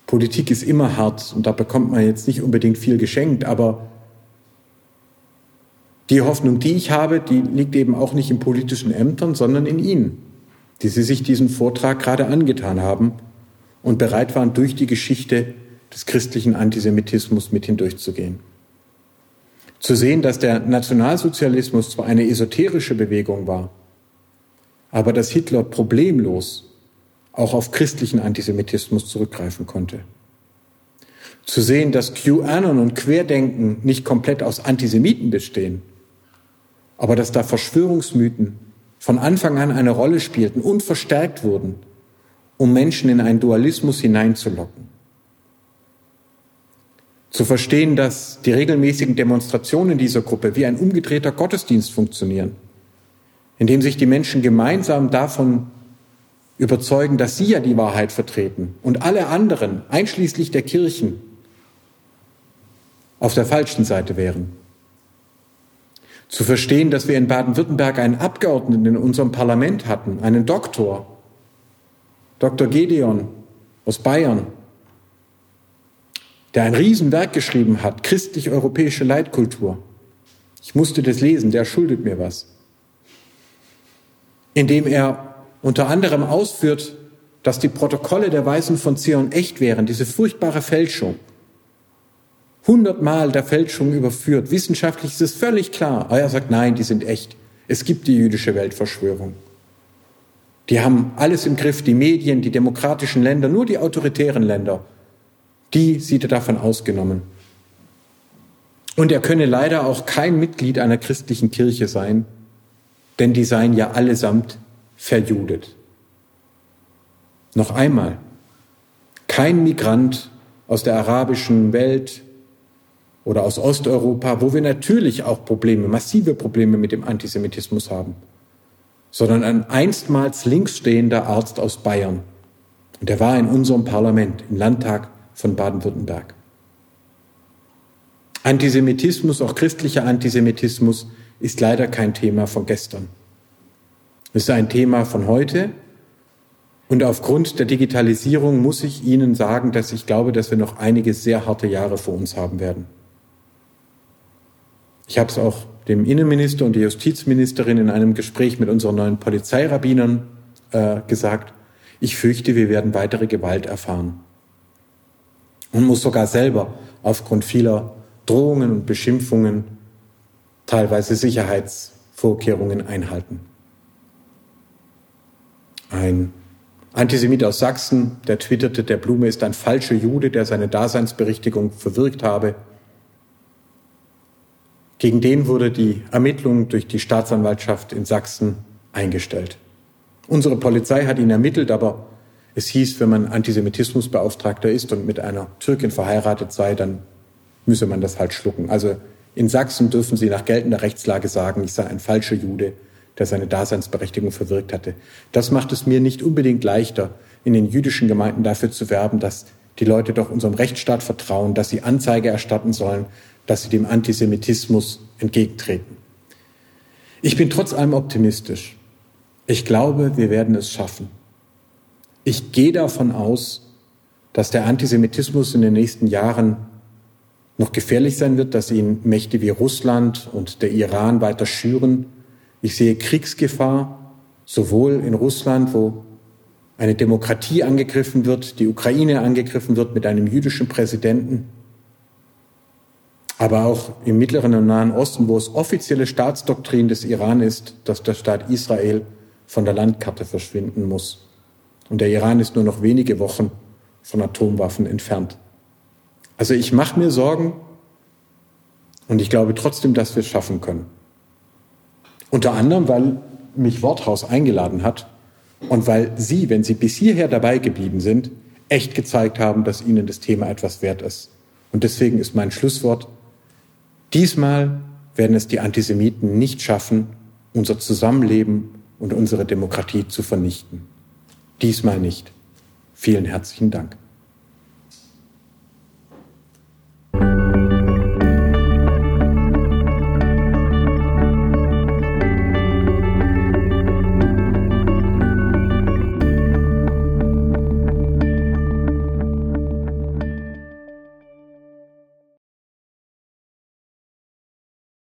Politik ist immer hart und da bekommt man jetzt nicht unbedingt viel geschenkt, aber die Hoffnung, die ich habe, die liegt eben auch nicht in politischen Ämtern, sondern in Ihnen, die Sie sich diesen Vortrag gerade angetan haben und bereit waren, durch die Geschichte des christlichen Antisemitismus mit hindurchzugehen. Zu sehen, dass der Nationalsozialismus zwar eine esoterische Bewegung war, aber dass Hitler problemlos auch auf christlichen Antisemitismus zurückgreifen konnte. Zu sehen, dass QAnon und Querdenken nicht komplett aus Antisemiten bestehen, aber dass da Verschwörungsmythen von Anfang an eine Rolle spielten und verstärkt wurden, um Menschen in einen Dualismus hineinzulocken. Zu verstehen, dass die regelmäßigen Demonstrationen dieser Gruppe wie ein umgedrehter Gottesdienst funktionieren, in dem sich die Menschen gemeinsam davon überzeugen, dass sie ja die Wahrheit vertreten und alle anderen, einschließlich der Kirchen, auf der falschen Seite wären. Zu verstehen, dass wir in Baden-Württemberg einen Abgeordneten in unserem Parlament hatten, einen Doktor, Dr. Gedeon aus Bayern, der ein Riesenwerk geschrieben hat, christlich-europäische Leitkultur. Ich musste das lesen, der schuldet mir was. Indem er unter anderem ausführt, dass die Protokolle der Weisen von Zion echt wären, diese furchtbare Fälschung. Hundertmal der Fälschung überführt. Wissenschaftlich ist es völlig klar. Aber er sagt, nein, die sind echt. Es gibt die jüdische Weltverschwörung. Die haben alles im Griff, die Medien, die demokratischen Länder, nur die autoritären Länder. Die sieht er davon ausgenommen. Und er könne leider auch kein Mitglied einer christlichen Kirche sein, denn die seien ja allesamt verjudet. Noch einmal, kein Migrant aus der arabischen Welt oder aus Osteuropa, wo wir natürlich auch Probleme, massive Probleme mit dem Antisemitismus haben, sondern ein einstmals linksstehender Arzt aus Bayern. Und er war in unserem Parlament, im Landtag von Baden-Württemberg. Antisemitismus, auch christlicher Antisemitismus, ist leider kein Thema von gestern. Es ist ein Thema von heute. Und aufgrund der Digitalisierung muss ich Ihnen sagen, dass ich glaube, dass wir noch einige sehr harte Jahre vor uns haben werden. Ich habe es auch dem Innenminister und der Justizministerin in einem Gespräch mit unseren neuen Polizeirabbinern äh, gesagt. Ich fürchte, wir werden weitere Gewalt erfahren. Und muss sogar selber aufgrund vieler Drohungen und Beschimpfungen teilweise Sicherheitsvorkehrungen einhalten. Ein Antisemit aus Sachsen, der twitterte, der Blume ist ein falscher Jude, der seine Daseinsberichtigung verwirkt habe. Gegen den wurde die Ermittlung durch die Staatsanwaltschaft in Sachsen eingestellt. Unsere Polizei hat ihn ermittelt, aber es hieß, wenn man Antisemitismusbeauftragter ist und mit einer Türkin verheiratet sei, dann müsse man das halt schlucken. Also in Sachsen dürfen Sie nach geltender Rechtslage sagen, ich sei ein falscher Jude, der seine Daseinsberechtigung verwirkt hatte. Das macht es mir nicht unbedingt leichter, in den jüdischen Gemeinden dafür zu werben, dass die Leute doch unserem Rechtsstaat vertrauen, dass sie Anzeige erstatten sollen, dass sie dem Antisemitismus entgegentreten. Ich bin trotz allem optimistisch. Ich glaube, wir werden es schaffen. Ich gehe davon aus, dass der Antisemitismus in den nächsten Jahren noch gefährlich sein wird, dass ihn Mächte wie Russland und der Iran weiter schüren ich sehe Kriegsgefahr, sowohl in Russland, wo eine Demokratie angegriffen wird, die Ukraine angegriffen wird mit einem jüdischen Präsidenten, aber auch im Mittleren und Nahen Osten, wo es offizielle Staatsdoktrin des Iran ist, dass der Staat Israel von der Landkarte verschwinden muss. Und der Iran ist nur noch wenige Wochen von Atomwaffen entfernt. Also ich mache mir Sorgen und ich glaube trotzdem, dass wir es schaffen können. Unter anderem, weil mich Worthaus eingeladen hat und weil Sie, wenn Sie bis hierher dabei geblieben sind, echt gezeigt haben, dass Ihnen das Thema etwas wert ist. Und deswegen ist mein Schlusswort, diesmal werden es die Antisemiten nicht schaffen, unser Zusammenleben und unsere Demokratie zu vernichten. Diesmal nicht. Vielen herzlichen Dank.